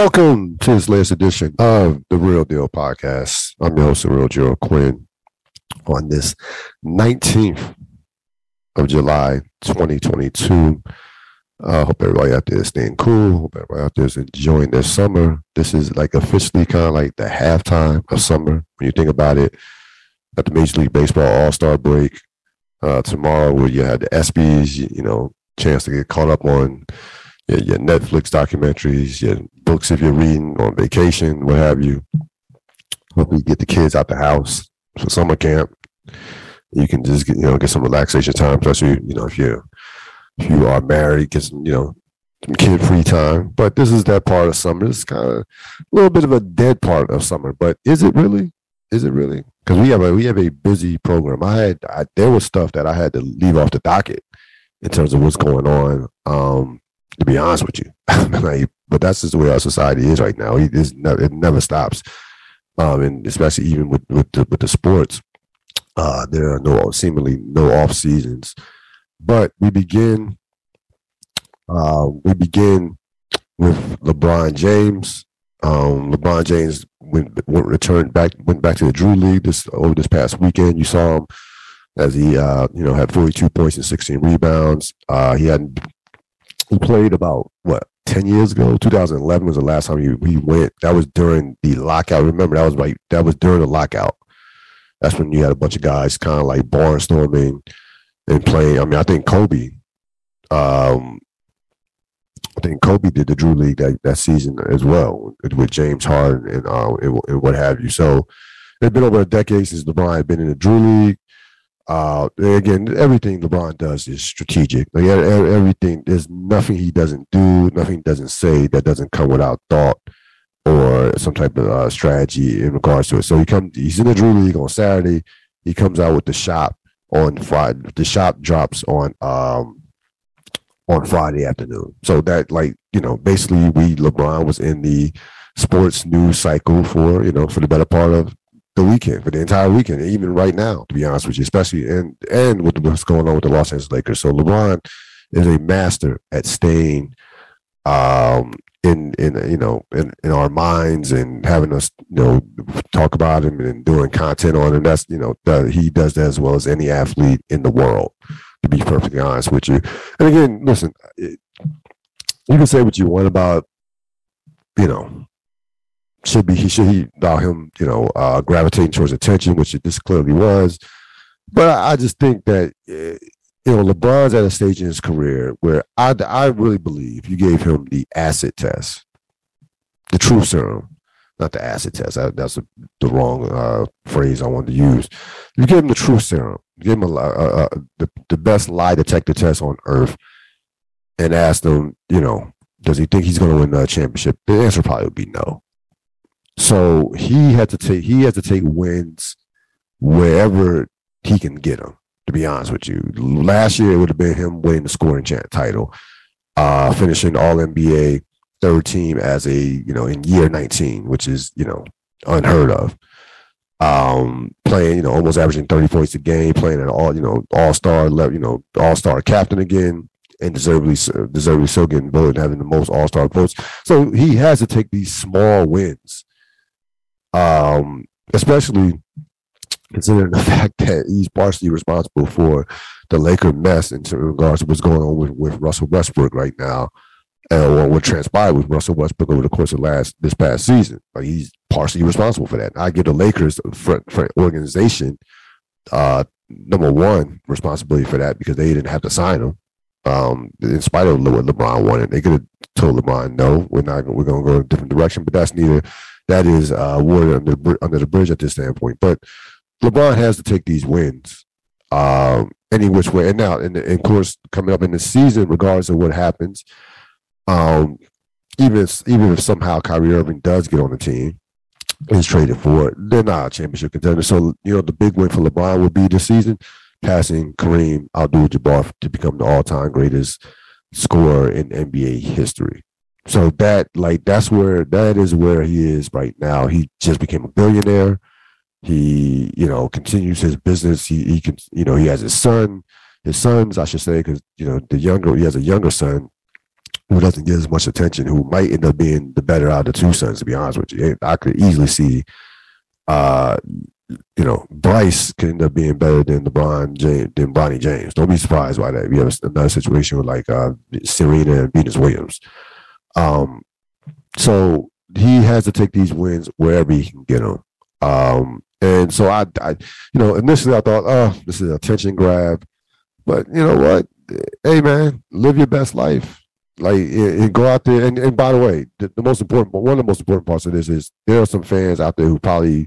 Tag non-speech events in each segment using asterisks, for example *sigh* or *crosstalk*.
Welcome to this latest edition of the Real Deal Podcast. I'm your host, the Real Joe Quinn, on this 19th of July, 2022. I uh, hope everybody out there is staying cool. Hope everybody out there is enjoying their summer. This is like officially kind of like the halftime of summer when you think about it. At the Major League Baseball All Star break uh, tomorrow, where you had the ESPYS, you, you know, chance to get caught up on your, your Netflix documentaries, your books if you're reading on vacation, what have you. Hopefully, get the kids out the house for summer camp. You can just get, you know get some relaxation time, especially you know if you if you are married, get some you know some kid free time. But this is that part of summer. It's kind of a little bit of a dead part of summer. But is it really? Is it really? Because we have a we have a busy program. I had I, there was stuff that I had to leave off the docket in terms of what's going on. Um, to be honest with you. *laughs* like, but that's just the way our society is right now. It, it never stops. Um, and especially even with with the, with the sports, uh, there are no seemingly no off seasons. But we begin. Uh, we begin with LeBron James. Um, LeBron James went, went returned back went back to the Drew League this over this past weekend. You saw him as he uh, you know had 42 points and 16 rebounds. Uh, he had he played about what 10 years ago? 2011 was the last time he, he went. That was during the lockout. Remember that was right that was during the lockout. That's when you had a bunch of guys kind of like barnstorming and playing. I mean i think kobe um i think kobe did the drew league that, that season as well with james harden and, uh, and, and what have you. So it's been over a decade since lebron had been in the drew league uh, again, everything LeBron does is strategic. Like everything, there's nothing he doesn't do, nothing he doesn't say that doesn't come without thought or some type of uh, strategy in regards to it. So he comes, he's in the Drew League on Saturday. He comes out with the shop on Friday. The shop drops on um on Friday afternoon. So that like you know, basically, we LeBron was in the sports news cycle for you know for the better part of the weekend for the entire weekend, even right now, to be honest with you, especially and and with what's going on with the Los Angeles Lakers. So LeBron is a master at staying um, in in you know in, in our minds and having us you know talk about him and doing content on him. That's you know the, he does that as well as any athlete in the world. To be perfectly honest with you, and again, listen, it, you can say what you want about you know should be he should he allow him you know uh, gravitating towards attention, which it, this clearly was. But I just think that uh, you know LeBron's at a stage in his career where I I really believe you gave him the acid test, the truth serum, not the acid test. I, that's a, the wrong uh, phrase I wanted to use. You gave him the truth serum. You gave him a, a, a, the the best lie detector test on earth, and asked him, you know, does he think he's going to win the championship? The answer probably would be no. So he had to take he had to take wins wherever he can get them. To be honest with you, last year it would have been him winning the scoring title, uh, finishing All NBA third team as a you know in year 19, which is you know unheard of. Um, playing you know almost averaging 30 points a game, playing at all you know All Star level, you know All Star captain again, and deservedly deservedly so getting voted having the most All Star votes. So he has to take these small wins um, especially considering the *laughs* fact that he's partially responsible for the Laker mess in regards to what's going on with, with Russell Westbrook right now, or what transpired with Russell Westbrook over the course of last this past season. Like he's partially responsible for that. I give the Lakers for, for organization uh, number one responsibility for that because they didn't have to sign him. Um, in spite of what LeBron wanted, they could have told LeBron, "No, we're not. We're going to go a different direction." But that's neither that is uh, water under the, under the bridge at this standpoint. But LeBron has to take these wins um, any which way. And now, and, and of course, coming up in the season, regardless of what happens, um, even if, even if somehow Kyrie Irving does get on the team, is traded for they're not a championship contender. So you know the big win for LeBron will be this season, passing Kareem Abdul-Jabbar to become the all-time greatest scorer in NBA history. So that like that's where that is where he is right now. He just became a billionaire. He, you know, continues his business. He he can, you know, he has his son, his sons, I should say, because you know the younger he has a younger son who doesn't get as much attention, who might end up being the better out of the two sons, to be honest with you. I could easily see, uh, you know, Bryce could end up being better than LeBron James, than Bronny James. Don't be surprised by that. We have another situation with like uh, Serena and Venus Williams. Um, so he has to take these wins wherever he can get them. Um, and so I, I, you know, initially I thought, oh, this is a attention grab. But you know what? Hey man, live your best life. Like and go out there and, and by the way, the, the, most important one of the most important parts of this is there are some fans out there who probably,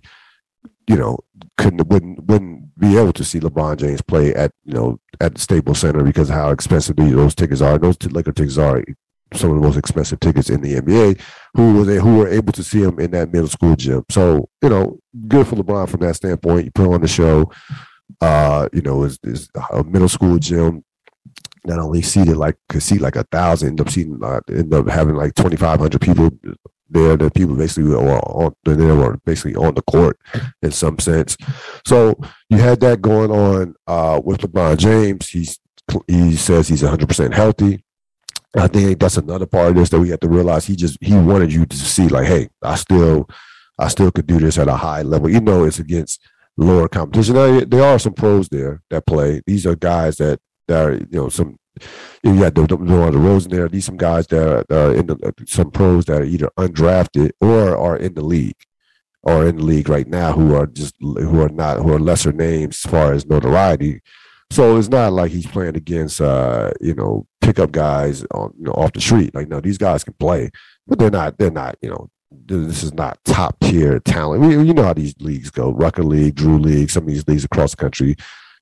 you know, couldn't wouldn't wouldn't be able to see LeBron James play at you know at the Staples Center because how expensive those tickets are. Those Laker tickets are some of the most expensive tickets in the NBA, who was who were able to see him in that middle school gym. So you know, good for LeBron from that standpoint. You put on the show. Uh, you know, is is a middle school gym not only seated like could seat like a thousand, end up seating uh, end up having like twenty five hundred people there. The people basically were on they were basically on the court in some sense. So you had that going on uh, with LeBron James. He's he says he's 100 percent healthy. I think that's another part of this that we have to realize. He just he wanted you to see like, hey, I still, I still could do this at a high level. You know, it's against lower competition. Now, there are some pros there that play. These are guys that that are you know some. You got the DeMar DeRozan there. These some guys that are, that are in the some pros that are either undrafted or are in the league, or in the league right now who are just who are not who are lesser names as far as notoriety so it's not like he's playing against uh, you know, pickup guys on you know off the street. Like no, these guys can play, but they're not they're not, you know, this is not top tier talent. you know how these leagues go. Rucker League, Drew League, some of these leagues across the country.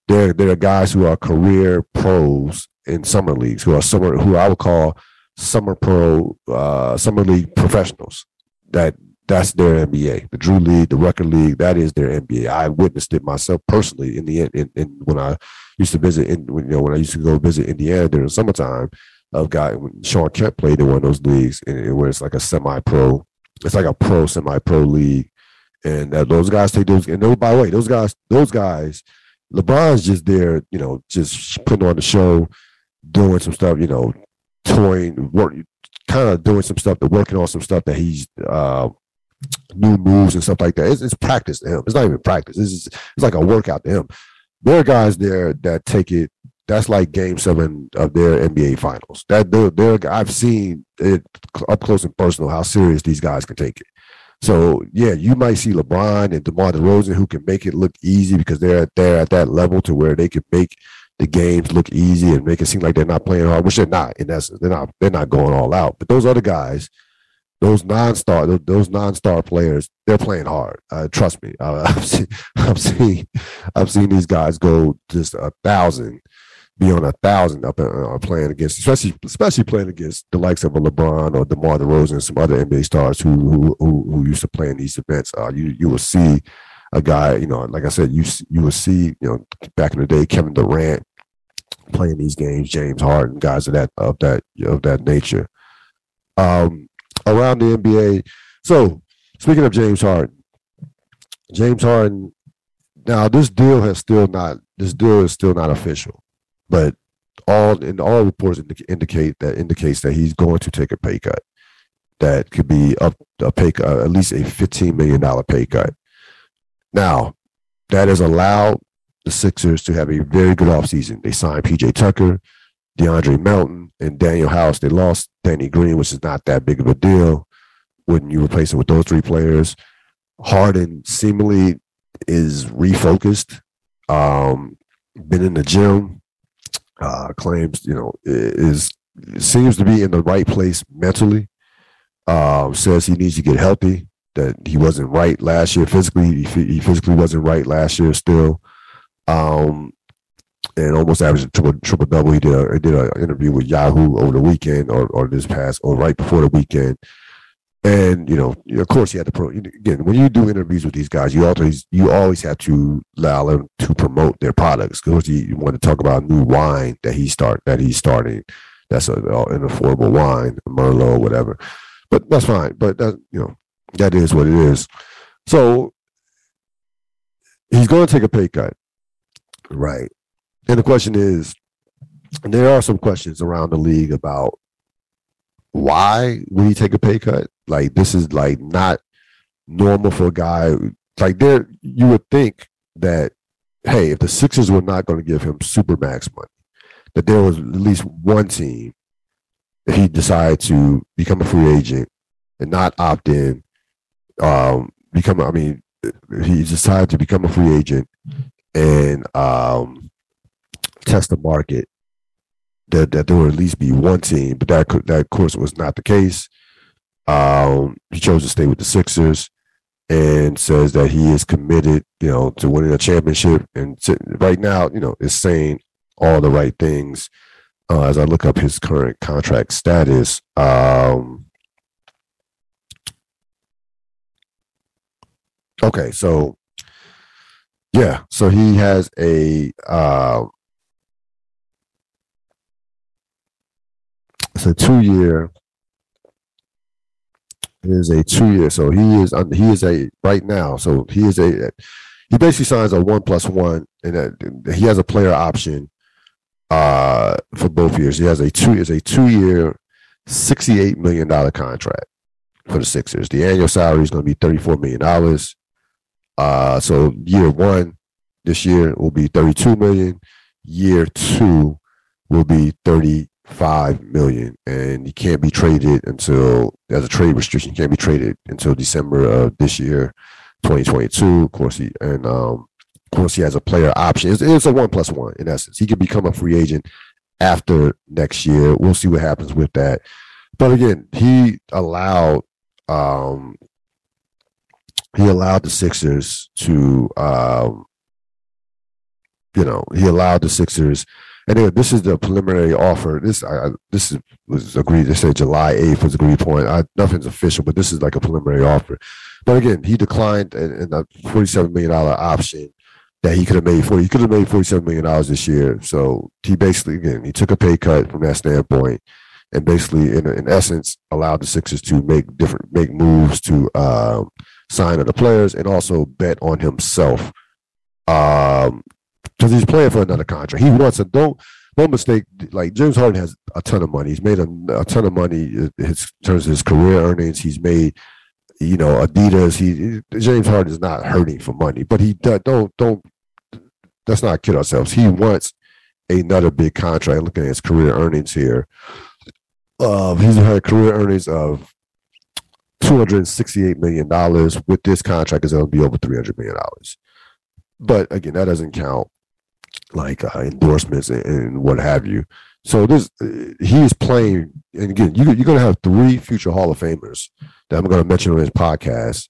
There, there are guys who are career pros in summer leagues who are summer who I would call summer pro uh, summer league professionals that that's their NBA. The Drew League, the Rucker League, that is their NBA. I witnessed it myself personally in the in, in when I used to visit in you know when I used to go visit Indiana during the summertime. Guy when Shawn Kemp played in one of those leagues, and where it's like a semi-pro, it's like a pro semi-pro league, and uh, those guys take those. And those, by the way, those guys, those guys, LeBron's just there, you know, just putting on the show, doing some stuff, you know, toying, work, kind of doing some stuff, working on some stuff that he's uh, new moves and stuff like that. It's, it's practice to him. It's not even practice. It's, it's like a workout to him. There are guys there that take it. That's like Game Seven of their NBA Finals. That they're I've seen it up close and personal how serious these guys can take it. So yeah, you might see LeBron and DeMar DeRozan who can make it look easy because they're they're at that level to where they can make the games look easy and make it seem like they're not playing hard, which they're not. In essence, they're not they're not going all out. But those other guys those non-star those non-star players they're playing hard. Uh, trust me uh, *laughs* I've, seen, I've seen I've seen these guys go just a thousand be on a thousand up uh, playing against especially especially playing against the likes of a LeBron or DeMar DeRozan and some other NBA stars who who who, who used to play in these events. Uh, you you will see a guy you know like I said you you will see you know back in the day Kevin Durant playing these games James Harden guys of that of that of that nature. Um around the NBA. So, speaking of James Harden, James Harden. Now, this deal has still not. This deal is still not official, but all in all reports indicate that indicates that he's going to take a pay cut. That could be up a pay at least a fifteen million dollar pay cut. Now, that has allowed the Sixers to have a very good offseason. They signed PJ Tucker. DeAndre Melton and Danuel House. They lost Danny Green, which is not that big of a deal when you replace him with those three players. Harden seemingly is refocused, um, been in the gym, uh, claims, you know, is seems to be in the right place mentally. Uh, says he needs to get healthy, that he wasn't right last year physically. He, he physically wasn't right last year still. Um, and almost averaged triple triple double. He did a he did an interview with Yahoo over the weekend or or this past or right before the weekend. And you know, of course, he had to pro. Again, when you do interviews with these guys, you always you always have to allow them to promote their products. Because you, you want to talk about a new wine that he start that he's starting. That's a, an affordable wine, Merlot, whatever. But that's fine. But that you know, that is what it is. So he's going to take a pay cut, right? And the question is, and there are some questions around the league about why would he take a pay cut? Like this is like not normal for a guy. Like there, you would think that hey, if the Sixers were not going to give him super max money, that there was at least one team if he decided to become a free agent and not opt in, um, become I mean, he decided to become a free agent and um, test the market. That, that there would at least be one team, but that could, that of course was not the case. Um, he chose to stay with the Sixers and says that he is committed, you know, to winning a championship. And right now, you know, is saying all the right things. Uh, as I look up his current contract status, um, okay, so yeah, so he has a uh, it's a two year it is a two year. So he is he is a right now. So he is a he basically signs a one plus one, and a, he has a player option uh, for both years. He has a two is a two year, sixty eight million dollar contract for the Sixers. The annual salary is going to be thirty four million dollars. Uh, so year one this year will be thirty two million. Year two will be thirty five million, and he can't be traded until there's a trade restriction. He can't be traded until December of this year, 2022. Of course, he and um, of course he has a player option. It's, it's a one plus one in essence. He can become a free agent after next year. We'll see what happens with that. But again, he allowed um, he allowed the Sixers to um, you know he allowed the Sixers Anyway, this is the preliminary offer. This I, this is, was agreed. They said July eighth was agreed point. I, nothing's official, but this is like a preliminary offer. But again, he declined in a forty-seven million dollar option that he could have made. For he could have made forty-seven million dollars this year. So he basically again he took a pay cut from that standpoint, and basically in in essence allowed the Sixers to make different make moves to um, sign other players and also bet on himself um, because he's playing for another contract. He wants a don't don't mistake. Like James Harden has a ton of money. He's made a, a ton of money in terms of his career earnings. He's made you know Adidas. He James Harden is not hurting for money, but he don't don't. Let's not kid ourselves. He wants another big contract. Looking at his career earnings here, uh, he's had career earnings of two hundred sixty-eight million dollars. With this contract, is going to be over three hundred million dollars. But again, that doesn't count like uh, endorsements and, and, what have you. So this uh, he is playing, and again, you, you're going to have three future Hall of Famers that I'm going to mention on this podcast.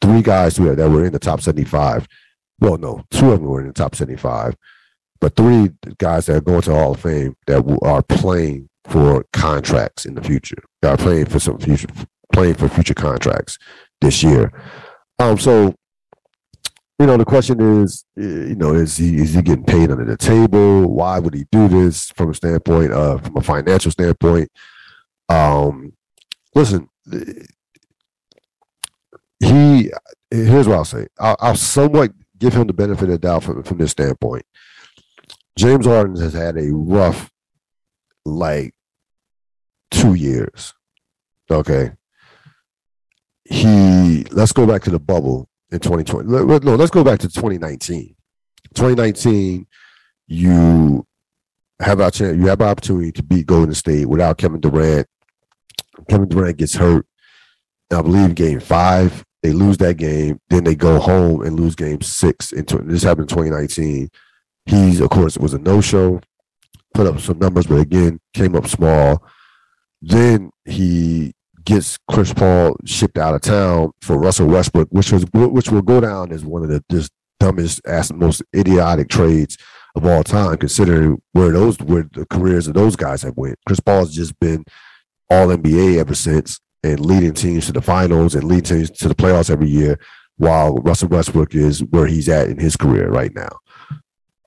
Three guys who that were in the top 75. Well, no, two of them were in the top 75, but three guys that are going to Hall of Fame that are playing for contracts in the future. Are playing for some future, playing for future contracts this year. Um, so you know, the question is, you know, is he is he getting paid under the table? Why would he do this from a standpoint of from a financial standpoint? Um, listen, he here's what I'll say. I'll, I'll somewhat give him the benefit of the doubt from from this standpoint. James Harden has had a rough, like, two years. Okay. He let's go back to the bubble in 2020. No, let's go back to 2019. 2019, you have a chance, you have an opportunity to beat Golden State without Kevin Durant. Kevin Durant gets hurt. I believe game five, they lose that game. Then they go home and lose game six. Into this happened in 2019. He's of course was a no show, put up some numbers, but again came up small. Then he gets Chris Paul shipped out of town for Russell Westbrook, which was which will go down as one of the just dumbest, ass, most idiotic trades of all time, considering where those where the careers of those guys have went. Chris Paul's just been all NBA ever since and leading teams to the finals and leading teams to the playoffs every year, while Russell Westbrook is where he's at in his career right now.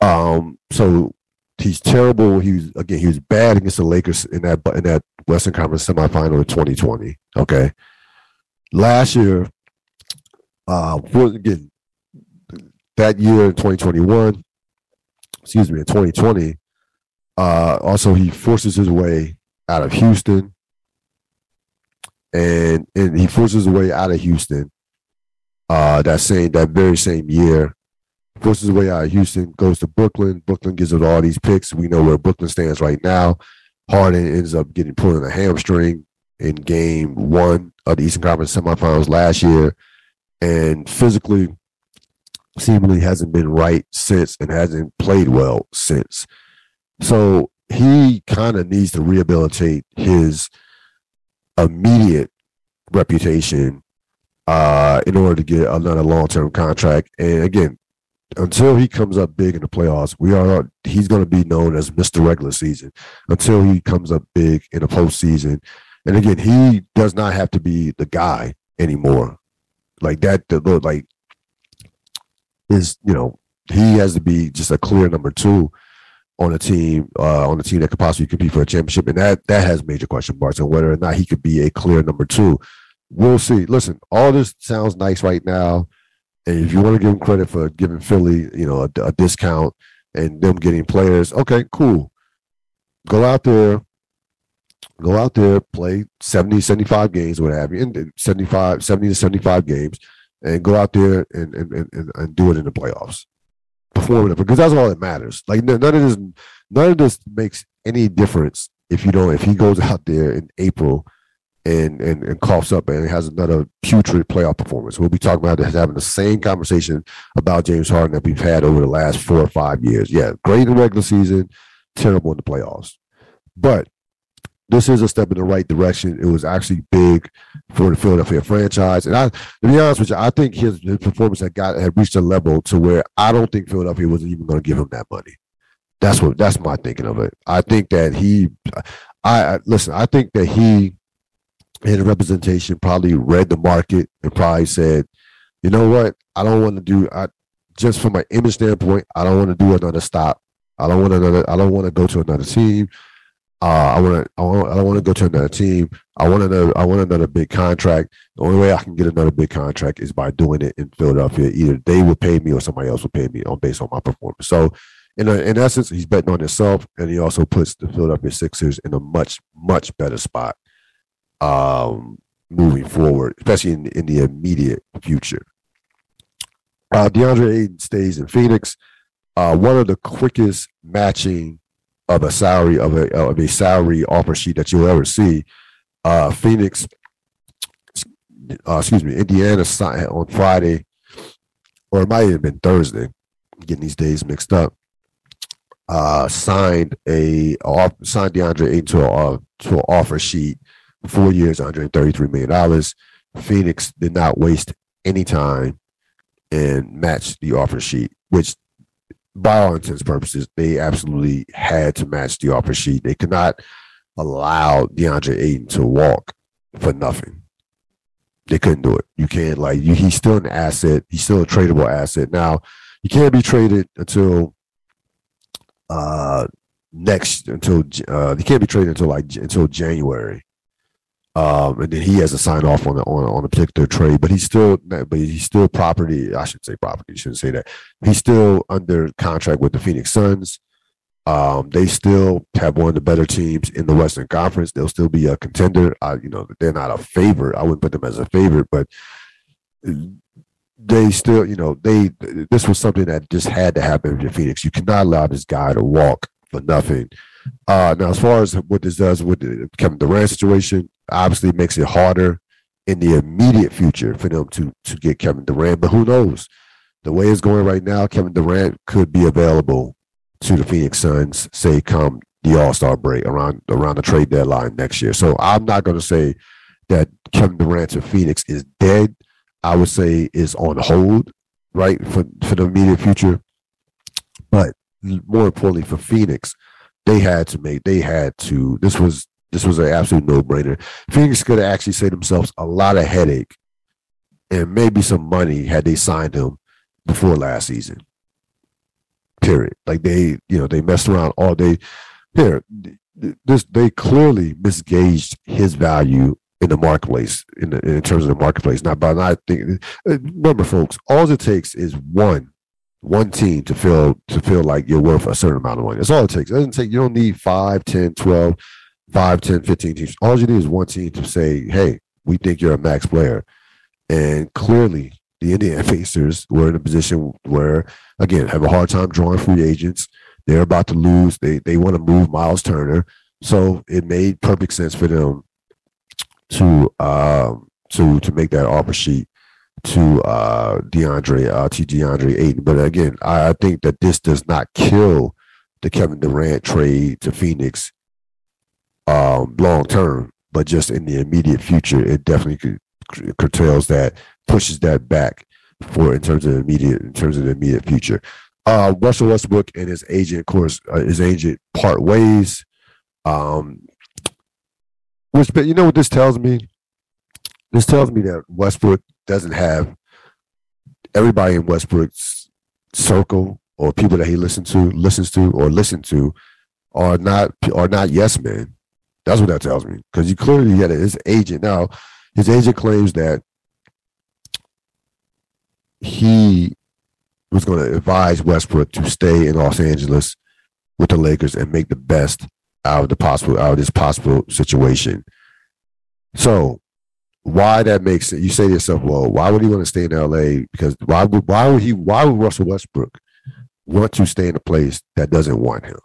Um, so he's terrible. He was again, he was bad against the Lakers in that in that Western Conference semifinal in 2020. Okay, last year, uh, again, that year in 2021, excuse me, in 2020, uh, also he forces his way out of Houston, and and he forces his way out of Houston. Uh, that same that very same year, forces his way out of Houston, goes to Brooklyn. Brooklyn gives it all these picks. We know where Brooklyn stands right now. Harden ends up getting pulled in a hamstring in game one of the Eastern Conference semifinals last year, and physically seemingly hasn't been right since and hasn't played well since. So he kind of needs to rehabilitate his immediate reputation uh, in order to get another long term contract. And again, until he comes up big in the playoffs, we are he's going to be known as Mr. Regular Season until he comes up big in the postseason. And again, he does not have to be the guy anymore. Like that, the like is you know he has to be just a clear number two on a team uh, on a team that could possibly compete for a championship, and that that has major question marks on whether or not he could be a clear number two. We'll see. Listen, all this sounds nice right now, and if you want to give him credit for giving Philly, you know, a, a discount and them getting players, okay, cool. Go out there, go out there, play 70, 75 games, what have you, and 75, 70 to 75 games, and go out there and, and, and, and do it in the playoffs performative because that's all that matters. Like none of this, none of this makes any difference if you don't. If he goes *laughs* out there in April and and, and coughs up and has another putrid playoff performance, we'll be talking about having the same conversation about James Harden that we've had over the last four or five years. Yeah, great in the regular season, terrible in the playoffs, but this is a step in the right direction. It was actually big for the Philadelphia franchise. And I, to be honest with you, I think his, his performance had got had reached a level to where I don't think Philadelphia was even going to give him that money. That's what that's my thinking of it. I think that he, I listen. I think that he, in representation, probably read the market and probably said, you know what, I don't want to do. I just from an image standpoint, I don't want to do another stop. I don't want another. I don't want to go to another team. Uh, I want to. I, want, I don't want to go to another team. I want another. I want another big contract. The only way I can get another big contract is by doing it in Philadelphia. Either they will pay me or somebody else will pay me on based on my performance. So, in a, in essence, he's betting on himself, and he also puts the Philadelphia Sixers in a much much better spot, um, moving forward, especially in in the immediate future. Uh, DeAndre Ayton stays in Phoenix. Uh, one of the quickest matching of a salary of a of a salary offer sheet that you'll ever see. Uh, Phoenix, uh, excuse me, Indiana signed on Friday, or it might have been Thursday. Getting these days mixed up. Uh, signed a off, signed DeAndre Ayton to a to an offer sheet, four years, 133 million dollars. Phoenix did not waste any time and matched the offer sheet, which by all intents purposes, they absolutely had to match the offer sheet. They could not allow DeAndre Ayton to walk for nothing. They couldn't do it. You can't like you, he's still an asset. He's still a tradable asset. Now, you can't be traded until uh next until uh he can't be traded until like until January. Um, and then he has to sign off on the, on on a particular trade, but he's still but he's still property. I should say property. shouldn't say that. He's still under contract with the Phoenix Suns. Um, they still have one of the better teams in the Western Conference. They'll still be a contender. I, you know, they're not a favorite. I wouldn't put them as a favorite, but they still, you know, they. This was something that just had to happen in Phoenix. You cannot allow this guy to walk for nothing. Uh, now, as far as what this does with the Kevin Durant situation, obviously makes it harder in the immediate future for them to to get Kevin Durant. But who knows? The way it's going right now, Kevin Durant could be available to the Phoenix Suns, say come the All Star break around around the trade deadline next year. So I'm not going to say that Kevin Durant to Phoenix is dead. I would say is on hold, right, for for the immediate future. But more importantly, for Phoenix, they had to make they had to. This was this was an absolute no brainer. Phoenix could have actually saved themselves a lot of headache and maybe some money had they signed him before last season. Period. Like they, you know, they messed around all day. Here, this they clearly misgauged his value in the marketplace in, the, in terms of the marketplace. Not by not thinking. Remember, folks, all it takes is one one team to feel to feel like you're worth a certain amount of money. That's all it takes. It doesn't take you don't need 5, 10, 12 5, 10, 15 teams. All you need is one team to say, hey, We think you're a max player. And clearly, the Indiana *laughs* Pacers were in a position where, again, have a hard time drawing free agents. They're about to lose. They they want to move Miles Turner, so it made perfect sense for them to um, to to make that offer sheet to uh, DeAndre uh, to DeAndre Ayton. But again, I, I think that this does not kill the Kevin Durant trade to Phoenix um, long term, but just in the immediate future, it definitely curtails that, pushes that back for in terms of immediate in terms of the immediate future. Uh, Russell Westbrook and his agent, of course, uh, his agent part ways. Um, which, but you know what this tells me? This tells me that Westbrook doesn't have everybody in Westbrook's circle or people that he listens to, listens to, or listen to, are not are not yes men. That's what that tells me. Because you clearly get it. His agent now, his agent claims that he was going to advise Westbrook to stay in Los Angeles with the Lakers and make the best out of the possible out of this possible situation. So why that makes it you say to yourself, well, why would he want to stay in LA? Because why would why would he why would Russell Westbrook want to stay in a place that doesn't want him?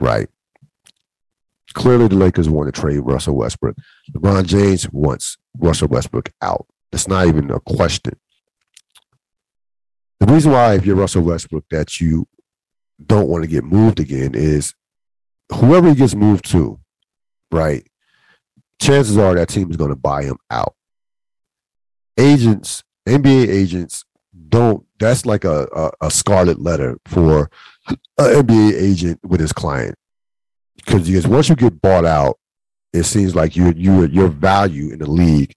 Right. Clearly the Lakers want to trade Russell Westbrook. LeBron James wants Russell Westbrook out. That's not even a question. The reason why, if you're Russell Westbrook, that you don't want to get moved again is whoever he gets moved to, right? Chances are that team is going to buy him out. Agents, NBA agents, don't. That's like a, a, a scarlet letter for an NBA agent with his client, because once you get bought out, it seems like your your your value in the league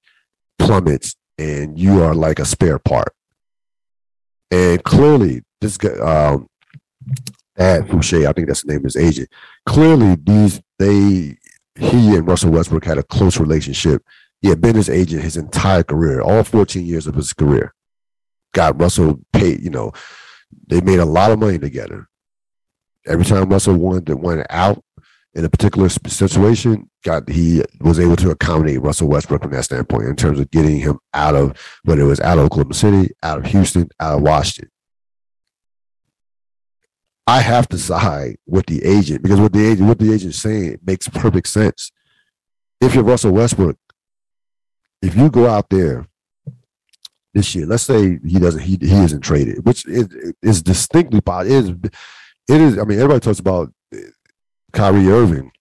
plummets, and you are like a spare part. And clearly, this guy, um, Thad Foucher, I think that's the name of his agent. Clearly, these they he and Russell Westbrook had a close relationship. He had been his agent his entire career, all 14 years of his career. Got Russell paid, you know, they made a lot of money together. Every time Russell wanted to went out in a particular situation, got he was able to accommodate Russell Westbrook from that standpoint in terms of getting him out of whether it was out of Oklahoma City, out of Houston, out of Washington. I have to side with the agent because what the agent what the agent saying makes perfect sense. If you're Russell Westbrook, if you go out there this year, let's say he doesn't he he isn't traded, which is, is distinctly is it is. I mean, everybody talks about Kyrie Irving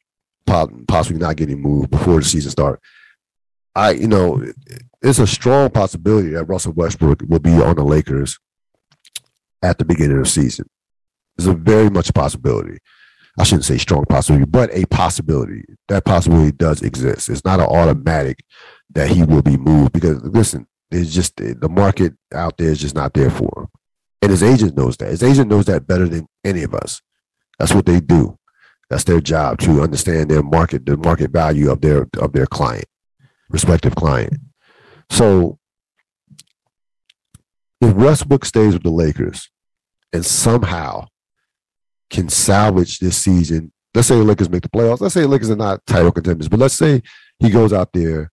possibly not getting moved before the season start. I, you know, it's a strong possibility that Russell Westbrook will be on the Lakers at the beginning of the season. It's a very much possibility. I shouldn't say strong possibility, but a possibility. That possibility does exist. It's not an automatic that he will be moved because listen, it's just the market out there is just not there for him. And his agent knows that. His agent knows that better than any of us. That's what they do. That's their job to understand their market, the market value of their of their client, respective client. So if Westbrook stays with the Lakers and somehow can salvage this season, let's say the Lakers make the playoffs. Let's say the Lakers are not title contenders, but let's say he goes out there,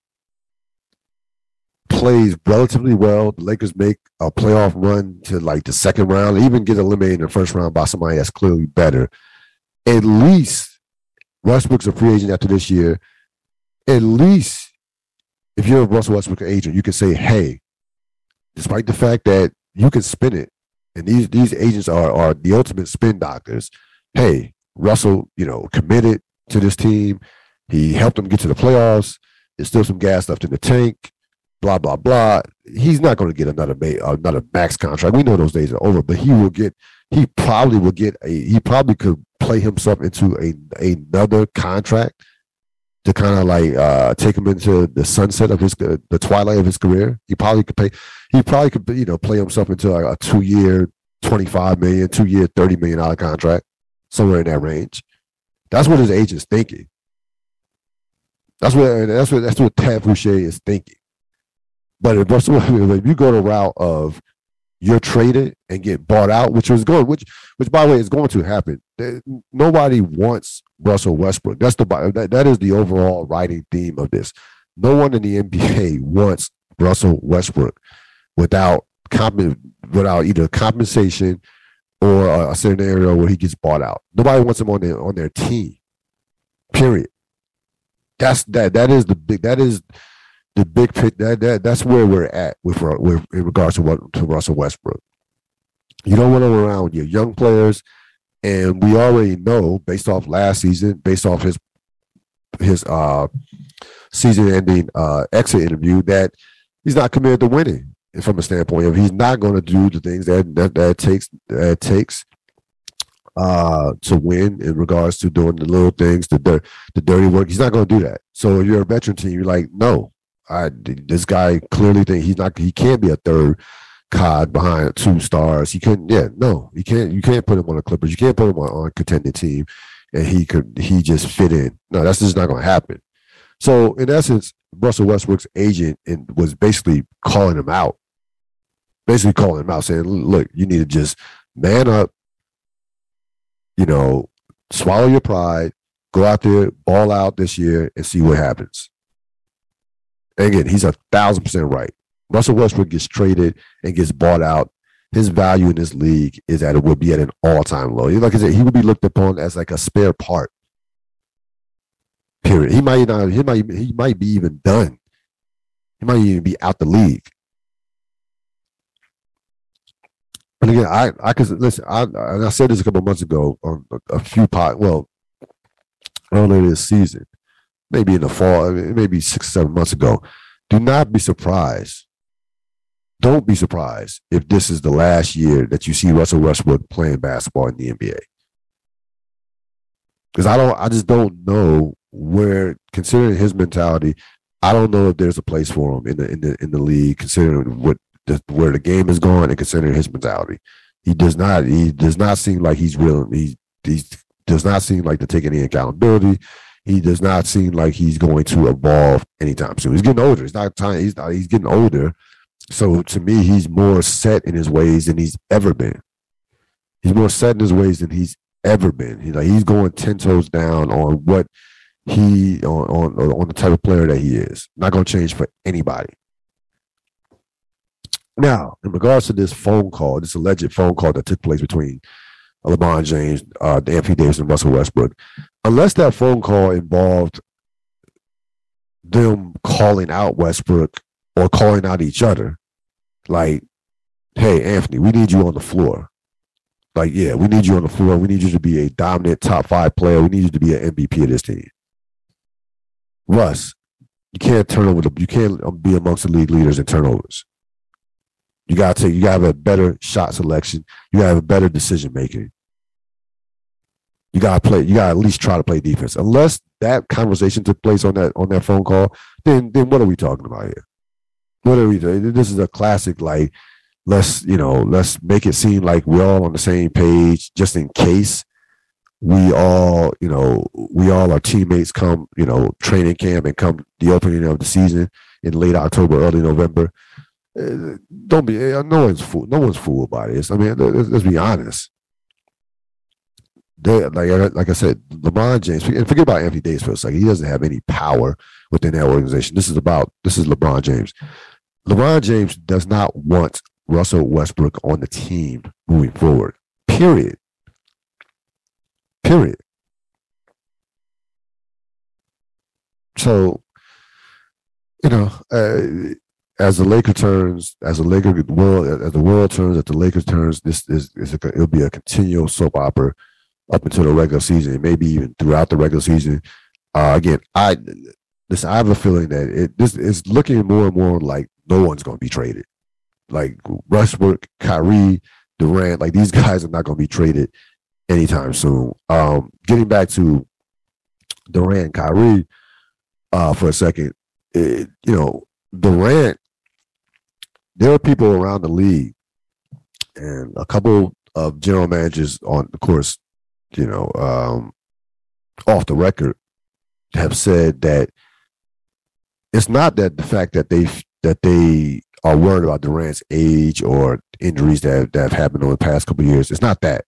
plays relatively well. The Lakers make a playoff run to like the second round, even get eliminated in the first round by somebody that's clearly better at least Westbrook's a free agent after this year. At least if you're a Russell Westbrook agent, you can say, hey, despite the fact that you can spin it, and these these agents are are the ultimate spin doctors. Hey, Russell, you know, committed to this team. He helped them get to the playoffs. There's still some gas left in the tank. Blah blah blah. He's not going to get another another max contract. We know those days are over, but he will get. He probably will get a. He probably could play himself into a another contract to kind of like uh, take him into the sunset of his the twilight of his career. He probably could pay. He probably could you know play himself into like a two year, twenty five million, two year, thirty million dollar contract, somewhere in that range. That's what his agent's thinking. That's what that's what that's what Thad Foucher is thinking. But if, if you go the route of you're traded and get bought out, which was going, which, which by the way is going to happen. Nobody wants Russell Westbrook. That's the that, that is the overall writing theme of this. no one in the NBA *laughs* wants Russell Westbrook without comp- without either compensation or a scenario where he gets bought out. Nobody wants him on their on their team. Period. That's that. That is the big. That is the big. That that that's where we're at with, with in regards to what to Russell Westbrook. You don't want to around your young players, and we already know based off last season, based off his his uh season-ending uh exit interview, that he's not committed to winning from a standpoint of he's not going to do the things that that, that takes that takes uh to win in regards to doing the little things, the dirt, the dirty work. He's not going to do that. So if you're a veteran team, you're like, no, I this guy clearly think he's not he can't be a third cod behind two stars. He couldn't. Yeah, no, you can't. You can't put him on the Clippers. You can't put him on, on a contending team, and he could he just fit in. No, that's just not going to happen. So in essence, Russell Westbrook's agent and was basically calling him out, basically calling him out, saying, "Look, you need to just man up. You know, swallow your pride, go out there, ball out this year, and see what happens." Again, he's a thousand percent right. Russell Westbrook gets traded and gets bought out. His value in this league is that it would be at an all time low. Like I said, he would be looked upon as like a spare part. Period. He might not. He might. He might be even done. He might even be out the league. And again, I I could listen. I I said this a couple months ago on a, a few pot. Well, earlier this season, maybe in the fall, maybe six seven months ago. Do not be surprised. Don't be surprised if this is the last year that you see Russell Westbrook playing basketball in the NBA. Because I don't, I just don't know where, considering his mentality, I don't know if there's a place for him in the in the in the league, considering what the, where the game is going and considering his mentality. He does not. He does not seem like he's real. He he does not seem like to take any accountability he does not seem like he's going to evolve anytime soon. He's getting older. He's not time. He's not, he's getting older. So to me, he's more set in his ways than he's ever been. He's more set in his ways than he's ever been. He, like he's going ten toes down on what he on on on the type of player that he is. Not going to change for anybody. Now, in regards to this phone call, this alleged phone call that took place between LeBron James, uh, Anthony Davis, and Russell Westbrook, unless that phone call involved them calling out Westbrook or calling out each other, like, hey, Anthony, we need you on the floor. Like, yeah, we need you on the floor. We need you to be a dominant top five player. We need you to be an MVP of this team. Russ, you can't turn over the, you can't um, be amongst the league leaders in turnovers. You gotta take, you gotta have a better shot selection. You gotta have a better decision making you gotta play. You gotta at least try to play defense. Unless that conversation took place on that on that phone call, then then what are we talking about here? What are we doing? This is a classic. Like let's you know let's make it seem like we're all on the same page, just in case we all you know we all are teammates come you know training camp and come the opening of the season in late October, early November. Uh, don't be no one's fool. No one's fooled by this. I mean, let's, let's be honest they like like I said, LeBron James. And forget about Anthony Davis for a second. He doesn't have any power within that organization. This is about this is LeBron James. LeBron James does not want Russell Westbrook on the team moving forward. Period. Period. So, you know, uh, as the Laker turns, as the Laker world, as the world turns, as the Lakers turns, this is, is a, it'll be a continual soap opera up until the regular season, maybe even throughout the regular season. Uh, again, I listen. I have a feeling that it this is looking more and more like no one's going to be traded. Like Westbrook, Kyrie, Durant, like these *laughs* guys are not going to be traded anytime soon. Um, getting back to Durant, Kyrie, uh, for a second, it, you know, Durant. There are people around the league, and a couple of general managers on, of course, you know, um, off the record, have said that it's not that the fact that they that they are worried about Durant's age or injuries that that have happened over the past couple years. It's not that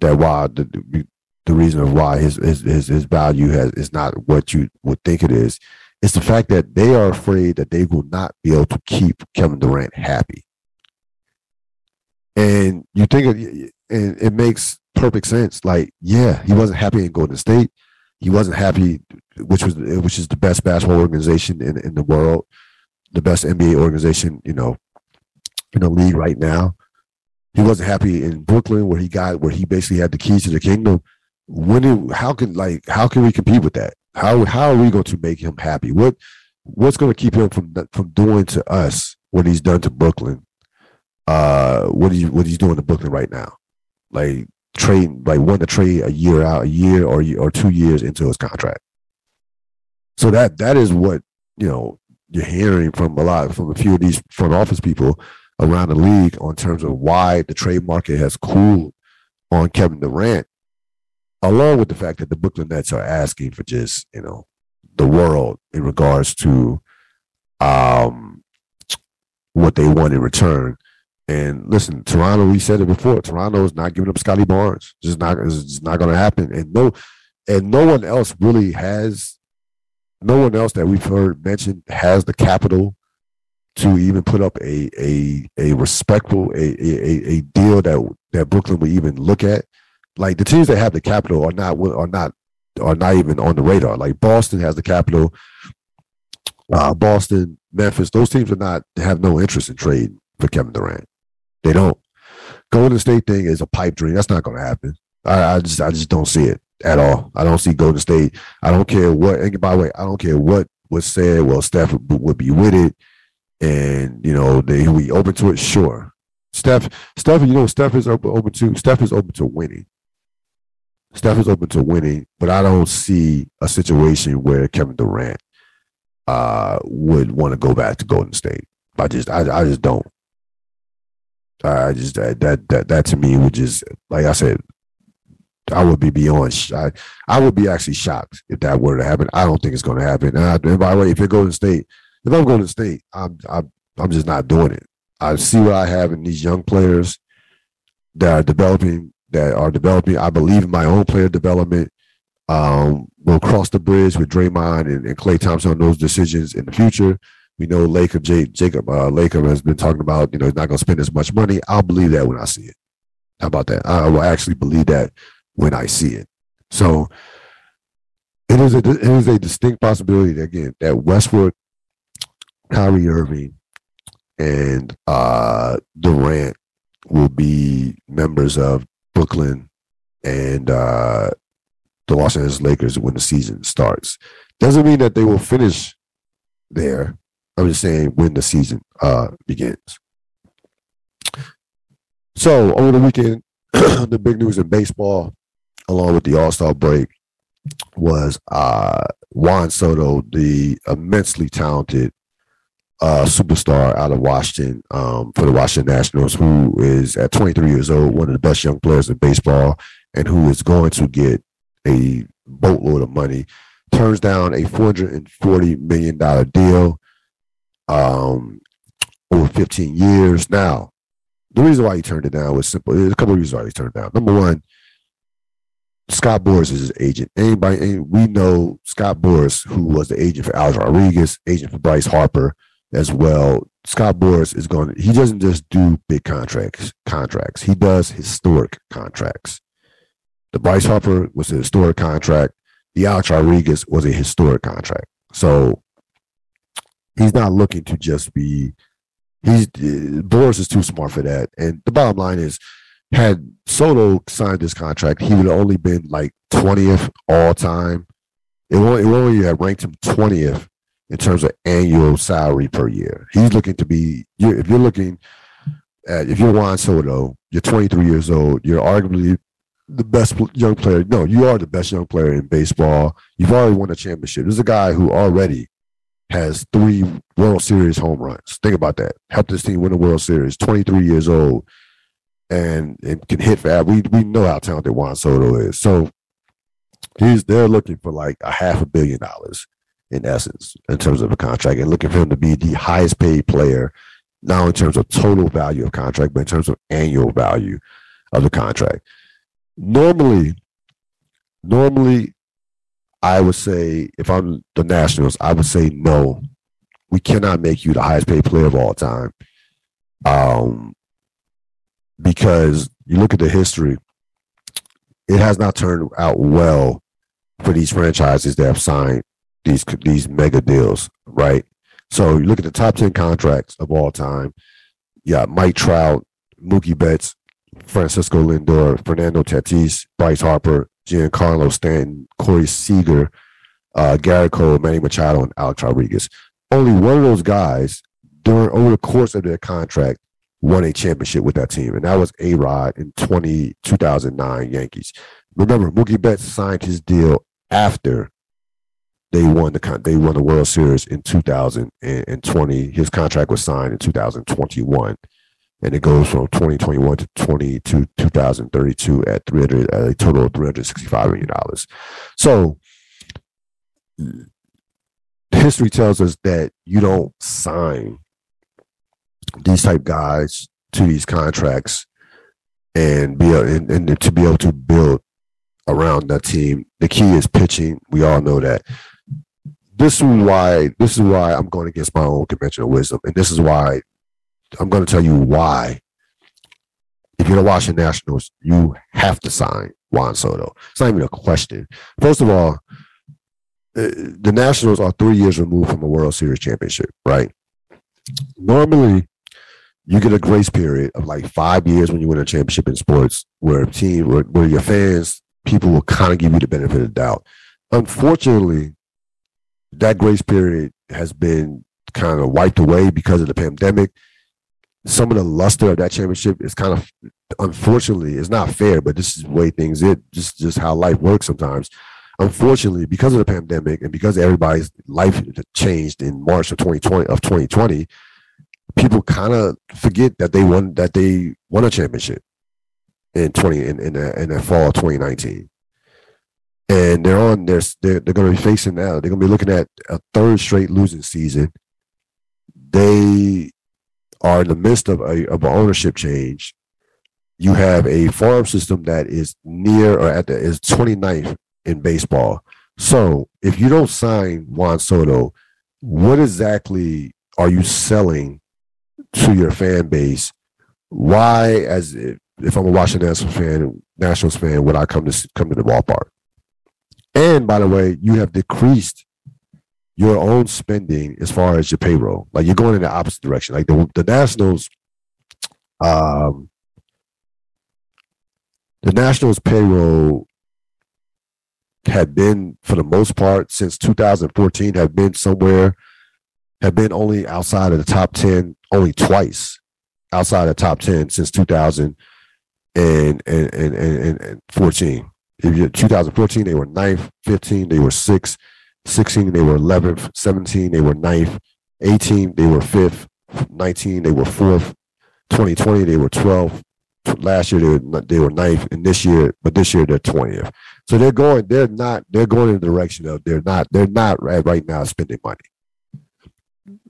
that why the the reason of why his his his, his value has is not what you would think it is It's the fact that they are afraid that they will not be able to keep Kevin Durant happy. And you think it, and it makes perfect sense. Like, yeah, he wasn't happy in Golden State. He wasn't happy, which was which is the best basketball organization in, in the world, the best NBA organization, you know, in the league right now. He wasn't happy in Brooklyn where he got where he basically had the keys to the kingdom. When it, how can like how can we compete with that? How how are we going to make him happy? What what's going to keep him from from doing to us what he's done to Brooklyn? Uh, what he what he's doing to Brooklyn right now? Like trade like want to trade a year out, a year or or two years into his contract. So that that is what you know you're hearing from a lot from a few of these front office people around the league on terms of why the trade market has cooled on Kevin Durant along with the fact that the Brooklyn Nets are asking for just you know the world in regards to um what they want in return. And listen, Toronto, we said it before. Toronto is not giving up Scottie Barnes. It's just not. It's not going to happen. And no, and no one else really has. No one else that we've heard mentioned has the capital to even put up a a a respectful a a, a deal that that Brooklyn would even look at. Like the teams that have the capital are not are not are not even on the radar. Like Boston has the capital. Uh, Boston, Memphis, those teams are not have no interest in trade for Kevin Durant. They don't. Golden State thing is a pipe dream. That's not going to happen. I, I, just I just don't see it at all. I don't see Golden State. I don't care what. And by the way, I don't care what was said. Well, Steph would be with it, and you know they we open to it. Sure, Steph. Steph, you know, Steph is open, open to. Steph is open to winning. Steph is open to winning, but I don't see a situation where Kevin Durant uh, would want to go back to Golden State. I just, I, I just don't. I just that, that that that to me would just like I said, I would be beyond. I, I would be actually shocked if that were to happen. I don't think it's going to happen. And, I, and by the way, if it goes to State, if I'm going to State, I'm I'm I'm just not doing it. I see what I have in these young players that are developing that are developing. I believe in my own player development. Um, we'll cross the bridge with Draymond and, and Klay Thompson on those decisions in the future. We know Lacob, Jacob uh, Lacob has been talking about, you know, he's not going to spend as much money. I'll believe that when I see it. How about that? I will actually believe that when I see it. So it is a it is a distinct possibility that, again that Westbrook, Kyrie Irving, and uh, Durant will be members of Brooklyn and uh, the Los Angeles Lakers when the season starts. Doesn't mean that they will finish there. I'm just saying when the season uh, begins. So over the weekend, *clears throat* the big news in baseball, along with the All Star break, was uh, Juan Soto, the immensely talented uh, superstar out of Washington um, for the Washington Nationals, who is at 23 years old, one of the best young players in baseball, and who is going to get a boatload of money. Turns down a 440 million dollar deal um, over 15 years. Now, the reason why he turned it down was simple. There's a couple of reasons why he turned it down. Number one, Scott Boras is his agent. Anybody, we know Scott Boras, who was the agent for Alex Rodriguez, agent for Bryce Harper as well. Scott Boras is going. He doesn't just do big contracts. Contracts. He does historic contracts. The Bryce Harper was a historic contract. The Alex Rodriguez was a historic contract. So he's not looking to just be. He's Boras is too smart for that. And the bottom line is, had Soto signed this contract, he would have only been like twentieth all time. It only, it only have ranked him twentieth in terms of annual salary per year. He's looking to be, if you're looking at, if you're Juan Soto, you're 23 years old, you're arguably the best young player. No, you are the best young player in baseball. You've already won a championship. There's a guy who already has three World Series home runs. Think about that. Helped this team win the World Series. 23 years old, and, and can hit for. We we know how talented Juan Soto is. So he's they're looking for like a half a billion dollars in essence, in terms of a contract, and looking for him to be the highest paid player, not in terms of total value of contract, but in terms of annual value of the contract. Normally, normally, I would say if I'm the Nationals, I would say no. We cannot make you the highest paid player of all time. Um, because you look at the history, it has not turned out well for these franchises that have signed these these mega deals, right? So you look at the top ten contracts of all time. Yeah, Mike Trout, Mookie Betts, Francisco Lindor, Fernando Tatis, Bryce Harper, Giancarlo Stanton, Corey Seager, uh, Gerrit Cole, Manny Machado, and Alex Rodriguez. Only one of those guys during over the course of their contract won a championship with that team, and that was A Rod in 20, 2009 Yankees. Remember, Mookie Betts signed his deal after they won the they won the World Series in 2020. His contract was signed in 2021 and it goes from 2021 to 20 to 2032 at 300 at a total of 365 million dollars. So history tells us that you don't sign these type guys to these contracts and be and, and to be able to build around that team. The key is pitching. We all know that. This is why this is why I'm going against my own conventional wisdom, and this is why I'm going to tell you why. If you're the Washington Nationals, you have to sign Juan Soto. It's not even a question. First of all, uh, the Nationals are three years removed from a World Series championship, right? Normally, you get a grace period of like five years when you win a championship in sports, where a team, where, where your fans, people will kind of give you the benefit of the doubt. Unfortunately, that grace period has been kind of wiped away because of the pandemic some of the luster of that championship is kind of unfortunately it's not fair, but this is the way things it just just how life works sometimes. Unfortunately, because of the pandemic and because everybody's life changed in March of 2020 of 2020, people kind of forget that they won that they won a championship in 20 in in the, in the fall of 2019 and they're on their they're, they're going to be facing now they're going to be looking at a third straight losing season they are in the midst of a of an ownership change. You have a farm system that is near or at the is 29th in baseball. So if you don't sign Juan Soto, what exactly are you selling to your fan base? Why, as if, if I'm a Washington Nationals fan, Nationals fan, would I come to come to the ballpark? And by the way, you have decreased your own spending as far as your payroll. Like you're going in the opposite direction. Like the the Nationals, um, the Nationals payroll had been for the most part since 2014 have been somewhere have been only outside of the top 10 only twice outside of the top 10 since 2000 and and and, and, and 14 if 2014 they were ninth 15 they were sixth 16, they were 11th. 17, they were 9th. 18, they were 5th. 19, they were 4th. 2020, they were 12th. Last year, they were, they were 9th. And this year, but this year, they're 20th. So they're going, they're not, they're going in the direction of, they're not, they're not right, right now spending money.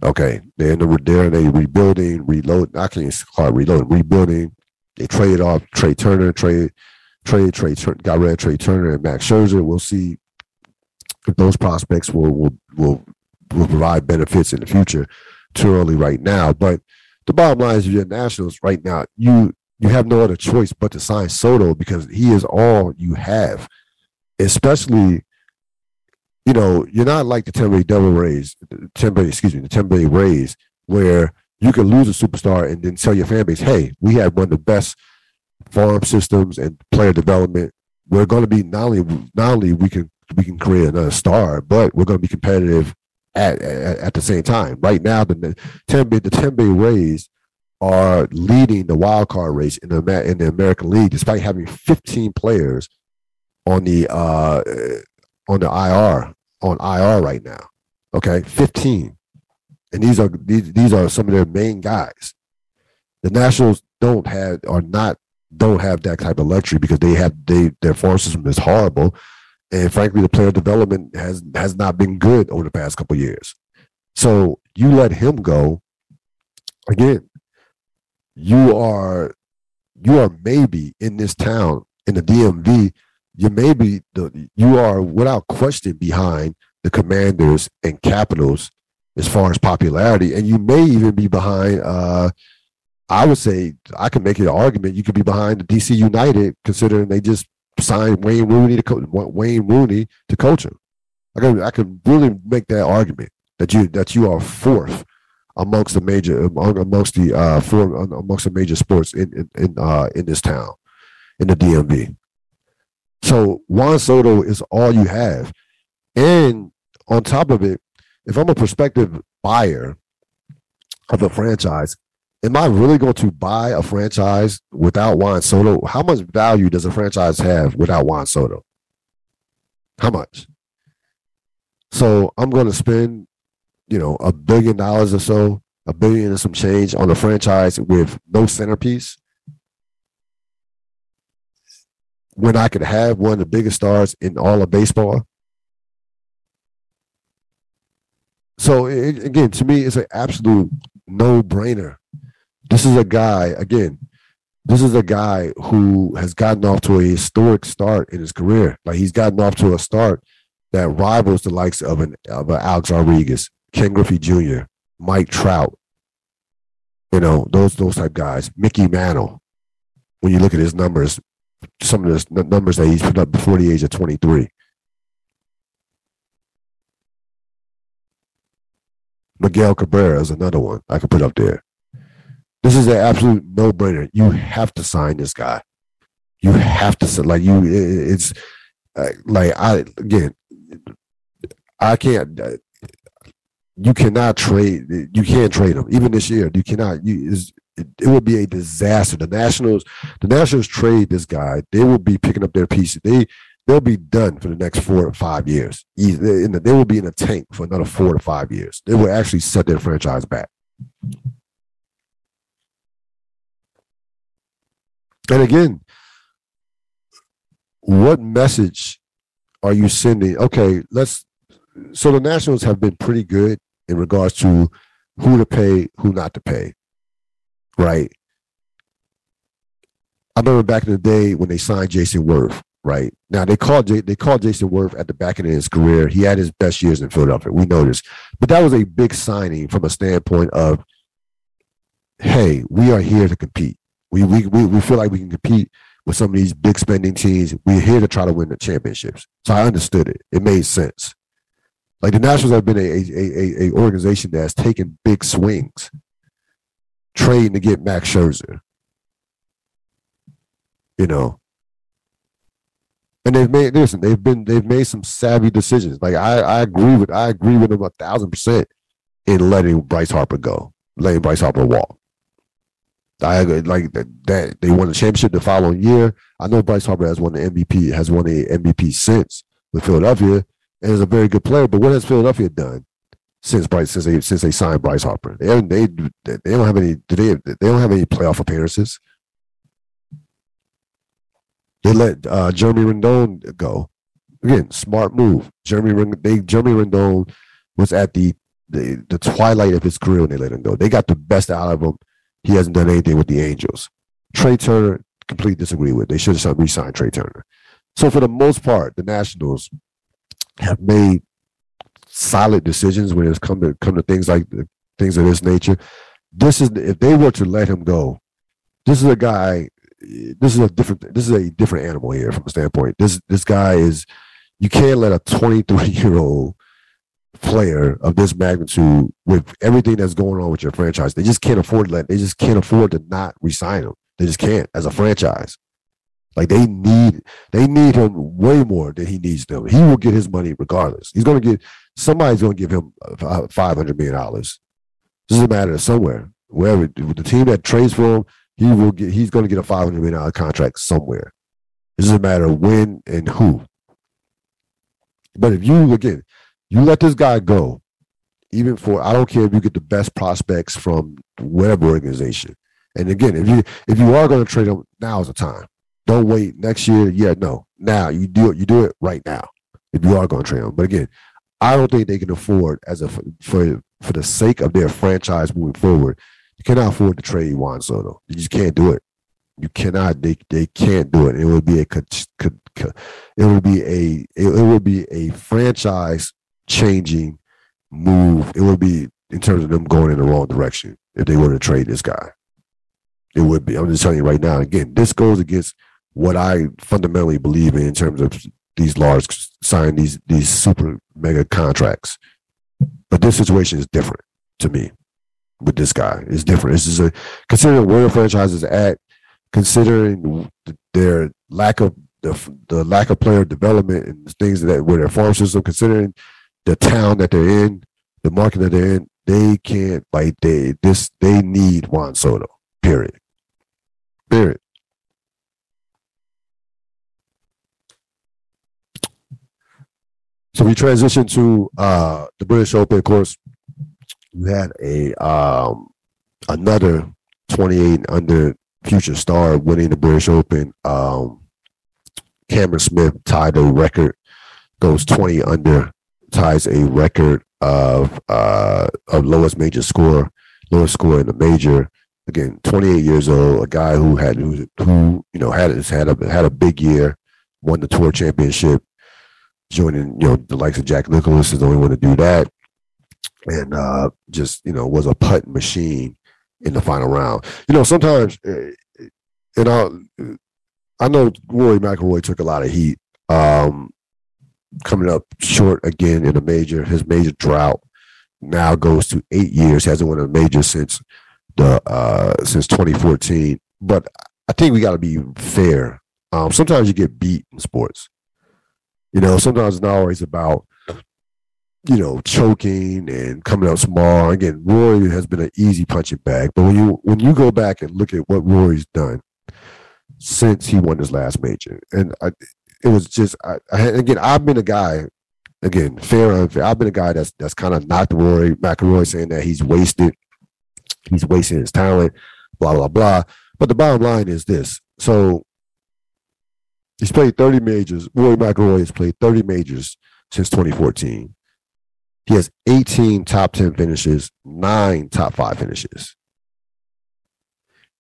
Okay. They're in the, they're in a rebuilding, reload. I can't call it reloading, rebuilding. They traded off Trea Turner, trade, trade, trade, got rid of Trea Turner and Max Scherzer. We'll see those prospects will will will will provide benefits in the future. Too early right now, but the bottom line is, if you're Nationals right now. You you have no other choice but to sign Soto because he is all you have. Especially, you know, you're not like the Bay Devil Rays, Tampa excuse me, the Bay Rays, where you can lose a superstar and then tell your fan base, "Hey, we have one of the best farm systems and player development. We're going to be not only not only we can we can create another star, but we're going to be competitive at, at, at the same time. Right now, the Tampa the Tampa Rays are leading the wild card race in the in the American League, despite having 15 players on the uh, on the IR on IR right now. Okay, 15, and these are these these are some of their main guys. The Nationals don't have are not don't have that type of luxury because they have they their farm system is horrible and frankly, the player development has has not been good over the past couple years. So you let him go. Again, you are you are maybe in this town in the DMV you may be the you are without question behind the Commanders and Capitals as far as popularity, and you may even be behind. Uh, I would say I can make an argument. You could be behind the DC United, considering they just signed Wayne Rooney to co- Wayne Rooney to coach him. I can I can really make that argument that you that you are fourth amongst the major amongst the uh four amongst the major sports in in in, uh, in this town in the DMV. So Juan Soto is all you have, and on top of it, if I'm a prospective buyer of a franchise, am I really going to buy a franchise without Juan Soto? How much value does a franchise have without Juan Soto? How much? So I'm going to spend, you know, a billion dollars or so, a billion and some change on a franchise with no centerpiece. When I could have one of the biggest stars in all of baseball. So it, again, to me, it's an absolute no-brainer. This is a guy, again, this is a guy who has gotten off to a historic start in his career. Like he's gotten off to a start that rivals the likes of an of an Alex Rodriguez, Ken Griffey Jr., Mike Trout. You know those those type guys. Mickey Mantle. When you look at his numbers, some of the numbers that he's put up before the age of twenty three. Miguel Cabrera is another one I could put up there. This is an absolute no brainer. You have to sign this guy. You have to like you. It's uh, like I again I can't. Uh, you cannot trade. You can't trade them. Even this year, you cannot. You it, it would be a disaster. The Nationals, the Nationals trade this guy. They will be picking up their pieces. They they'll be done for the next four or five years. They will be in a tank for another four to five years. They will actually set their franchise back. And again, what message are you sending? Okay, let's so the Nationals have been pretty good in regards to who to pay, who not to pay. Right. I remember back in the day when they signed Jayson Werth, Right now, they called they called Jayson Werth at the back end of his career. He had his best years in Philadelphia. We know this, but that was a big signing from a standpoint of, hey, we are here to compete. We we we, we feel like we can compete with some of these big spending teams. We're here to try to win the championships. So I understood it. It made sense. Like the Nationals have been a, a, a, a organization that has taken big swings, trading to get Max Scherzer. You know, and they've made listen. They've been they've made some savvy decisions. Like I, I agree with I agree with them a thousand percent in letting Bryce Harper go, letting Bryce Harper walk. I like that, that they won the championship the following year. I know Bryce Harper has won the MVP, has won the MVP since with Philadelphia, and is a very good player. But what has Philadelphia done since Bryce since they since they signed Bryce Harper? They they they don't have any do they they don't have any playoff appearances. They let uh, Jeremy Rendon go. Again, smart move. Jeremy they Jeremy Rendon was at the, the the twilight of his career when they let him go. They got the best out of him. He hasn't done anything with the Angels. Trea Turner, completely disagree with. They should have re-signed Trea Turner. So for the most part, the Nationals have made solid decisions when it's come to come to things like things of this nature. This is if they were to let him go, this is a guy. This is a different. This is a different animal here from a standpoint. This this guy is. You can't let a 23 year old player of this magnitude with everything that's going on with your franchise. They just can't afford let. They just can't afford to not resign him. They just can't as a franchise. Like they need they need him way more than he needs them. He will get his money regardless. He's going to get somebody's going to give him five hundred million dollars. Doesn't matter of somewhere wherever the team that trades for him, he will get. He's going to get a five hundred million dollar contract somewhere. It doesn't matter of when and who. But if you again, you let this guy go, even for I don't care if you get the best prospects from whatever organization. And again, if you if you are going to trade him, now is the time. Don't wait next year. Yeah, no. Now you do it. You do it right now if you are going to trade him. But again, I don't think they can afford as a for for the sake of their franchise moving forward. You cannot afford to trade Juan Soto. You just can't do it. You cannot. They they can't do it. It would be a it would be a it, would be a franchise changing move. It would be in terms of them going in the wrong direction if they were to trade this guy. It would be. I'm just telling you right now. Again, this goes against what I fundamentally believe in in terms of these large sign these these super mega contracts. But this situation is different to me with this guy. It's different. This is a considering where the franchise is at, considering their lack of the, the lack of player development and things that where their farm system, considering the town that they're in, the market that they're in, they can't like they this they need Juan Soto. Period. Period. So we transition to uh, the British Open. Of course, we had a um, another 28 under future star winning the British Open. Um, Cameron Smith tied a record, goes 20 under, ties a record of uh, of lowest major score, lowest score in the major. Again, 28 years old, a guy who had who, who you know had had a had a big year, won the tour championship, joining you know the likes of Jack Nicklaus is the only one to do that, and uh, just you know was a putt machine in the final round. You know sometimes, eh, and I I know Rory McIlroy took a lot of heat. Um, coming up short again in a major. His major drought now goes to eight years. He hasn't won a major since the uh, since 2014. But I think we got to be fair. Um, sometimes you get beat in sports. You know, sometimes it's not always about you know choking and coming up small. Again, Rory has been an easy punching bag, but when you when you go back and look at what Rory's done since he won his last major, and I, it was just I, I, again I've been a guy again fair unfair. I've been a guy that's that's kind of knocked Rory McIlroy saying that he's wasted, he's wasting his talent, blah blah blah. But the bottom line is this: so he's played 30 majors. Rory McIlroy has played 30 majors since 2014. He has 18 top 10 finishes, nine top five finishes.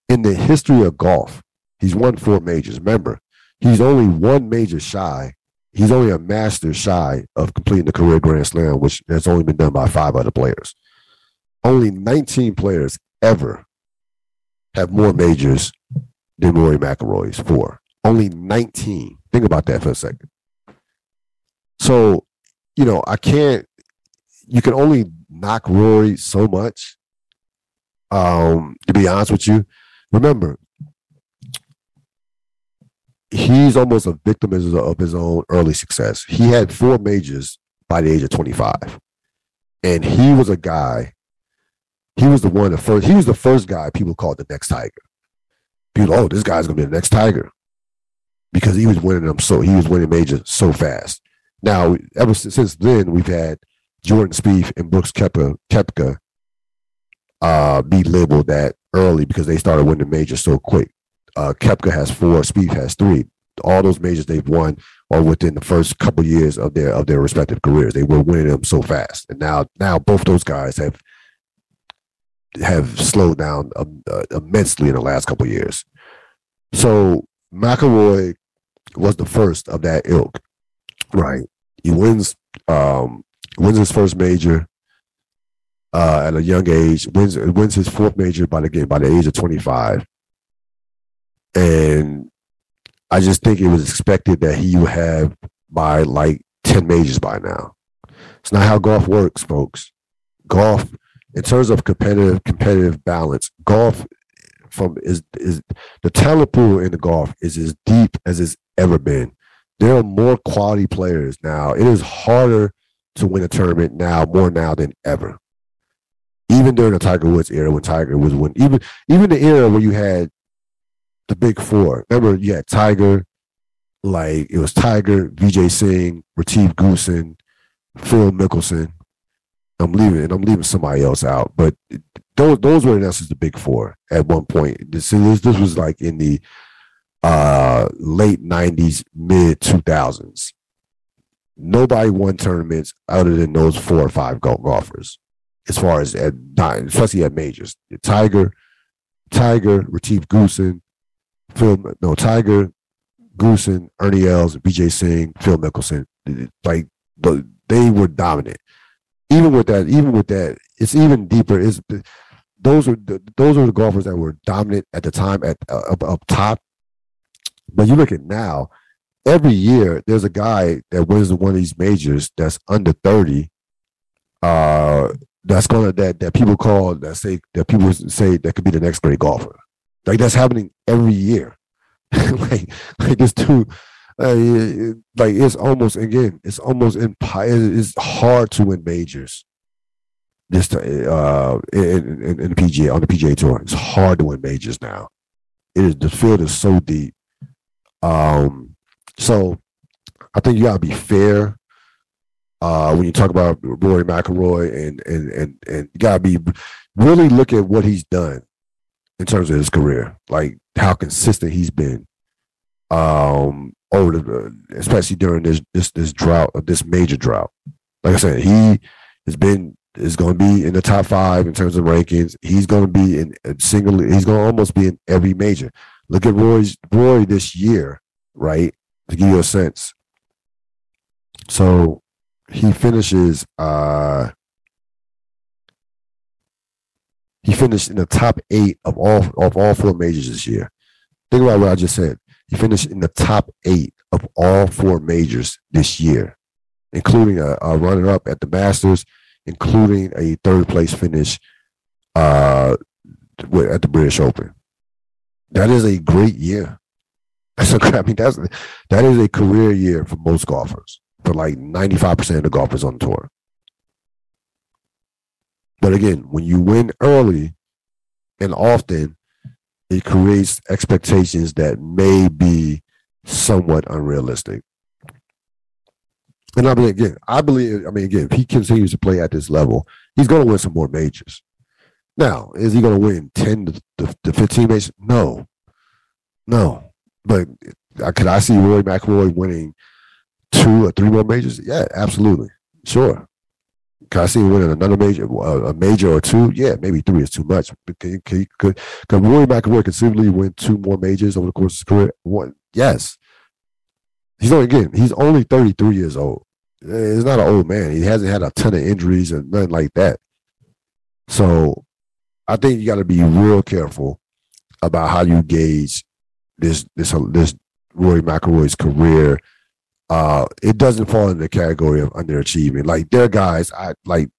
In the history of golf, he's won four majors. Remember, he's only one major shy. He's only a master shy of completing the career Grand Slam, which has only been done by five other players. Only 19 players ever have more majors than Rory McIlroy's four. Only 19. Think about that for a second. So, you know, I can't. You can only knock Rory so much. Um, to be honest with you, remember he's almost a victim of his own early success. He had four majors by the age of 25. And he was a guy, he was the one, the first, he was the first guy people called the next Tiger. People, oh, this guy's gonna be the next Tiger. Because he was winning them so he was winning majors so fast. Now, ever since then, we've had Jordan Spieth and Brooks Koepka, Koepka uh, be labeled that early because they started winning majors so quick. Uh, Koepka has four, Spieth has three. All those majors they've won are within the first couple years of their of their respective careers. They were winning them so fast, and now now both those guys have have slowed down um, uh, immensely in the last couple years. So McIlroy was the first of that ilk, right? He wins um, wins his first major uh, at a young age. wins wins his fourth major by the game by the age of twenty five. And I just think it was expected that he would have by like 10 majors by now. It's not how golf works, folks. Golf, in terms of competitive competitive balance, golf from is is the talent pool in the golf is as deep as it's ever been. There are more quality players now. It is harder to win a tournament now, more now than ever. Even during the Tiger Woods era, when Tiger was winning, even even the era where you had the big four. Remember, had Tiger, like it was Tiger, Vijay Singh, Retief Goosen, Phil Mickelson. I'm leaving, and I'm leaving somebody else out, but those those were in essence the big four at one point. This this, this was like in the uh, late '90s, mid 2000s. Nobody won tournaments other than those four or five golfers, as far as at especially at majors. Tiger, Tiger, Retief Goosen, Phil, no Tiger, Goosen, Ernie Els, Vijay Singh, Phil Mickelson, like but they were dominant. Even with that, even with that, it's even deeper. Is those are the, those are the golfers that were dominant at the time at uh, up, up top. But you look at now, every year there's a guy that wins one of these majors that's under 30 uh that's gonna that that people call that say that people say that could be the next great golfer like that's happening every year. *laughs* Like like it's too uh, like it's almost again it's almost impi- it's hard to win majors. This uh in, in, in the PGA on the PGA tour. It's hard to win majors now. It is the field is so deep. Um so I think you gotta be fair uh, when you talk about Rory McIlroy and and and and you gotta be really look at what he's done in terms of his career, like how consistent he's been um, over the, especially during this this this drought, of this major drought. Like I said, he has been is going to be in the top five in terms of rankings. He's going to be in single. He's going to almost be in every major. Look at Rory's Rory this year, right? to give you a sense. So he finishes uh he finished in the top eight of all of all four majors this year. Think about what I just said. He finished in the top eight of all four majors this year, including a, a runner up at the Masters, including a third place finish uh, at the British Open. That is a great year. That's a, *laughs* I mean, that's that is a career year for most golfers, for like 95% of the golfers on the tour. But again, when you win early and often, it creates expectations that may be somewhat unrealistic. And I mean, again, I believe, I mean, again, if he continues to play at this level, he's going to win some more majors. Now, is he going to win 10 to, to 15 majors? No. No. But could I see Rory McIlroy winning two or three more majors? Yeah, absolutely. Sure. Can I see him winning another major, uh, a major or two? Yeah, maybe three is too much. Can, can, could, could Rory McIlroy conceivably win two more majors over the course of his career? One, yes. He's only again, he's only 33 years old. Eh, he's not an old man. He hasn't had a ton of injuries and nothing like that. So I think you got to be real careful about how you gauge this this this Rory McIlroy's career, uh, it doesn't fall in the category of underachieving. Like there are guys, I like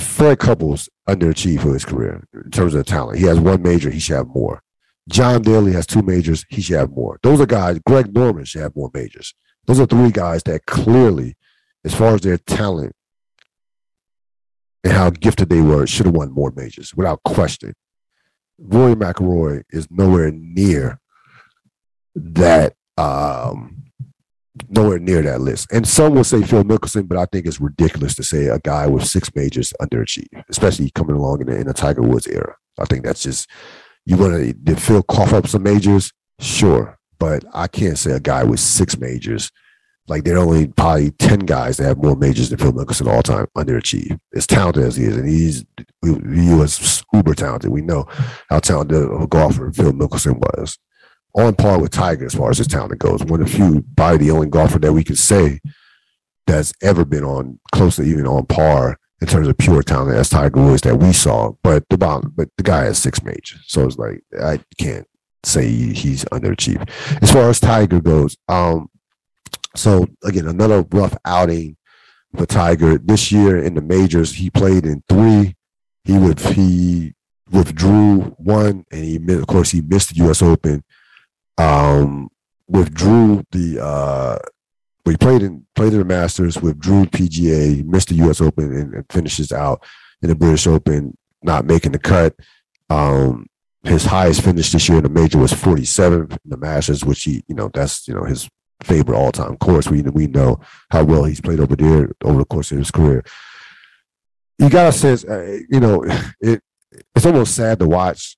Fred Couples underachieved for his career in terms of talent. He has one major, he should have more. John Daly has two majors, he should have more. Those are guys. Greg Norman should have more majors. Those are three guys that clearly, as far as their talent and how gifted they were, should have won more majors without question. Rory McIlroy is nowhere near that um, nowhere near that list. And some will say Phil Mickelson, but I think it's ridiculous to say a guy with six majors underachieved, especially coming along in the, in the Tiger Woods era. I think that's just you want to Phil cough up some majors, sure, but I can't say a guy with six majors. Like there are only probably ten guys that have more majors than Phil Mickelson all time underachieved. As talented as he is, and he's he was uber talented. We know how talented a golfer Phil Mickelson was on par with Tiger as far as his talent goes. One of the few, probably the only golfer that we can say that's ever been on close to even on par in terms of pure talent as Tiger Woods that we saw. But the bottom, but the guy has six majors, so it's like I can't say he's underachieved. As far as Tiger goes, um, so again another rough outing for Tiger this year in the majors. He played in three. He would he withdrew one, and he of course he missed the U.S. Open um, withdrew the uh, played in played in the Masters, withdrew PGA, missed the U.S. Open, and, and, finishes out in the British Open, not making the cut. Um, his highest finish this year in the major was 47th in the Masters, which he, you know, that's you know his favorite all time course. We we know how well he's played over there over the course of his career. You got a sense, uh, you know, it it's almost sad to watch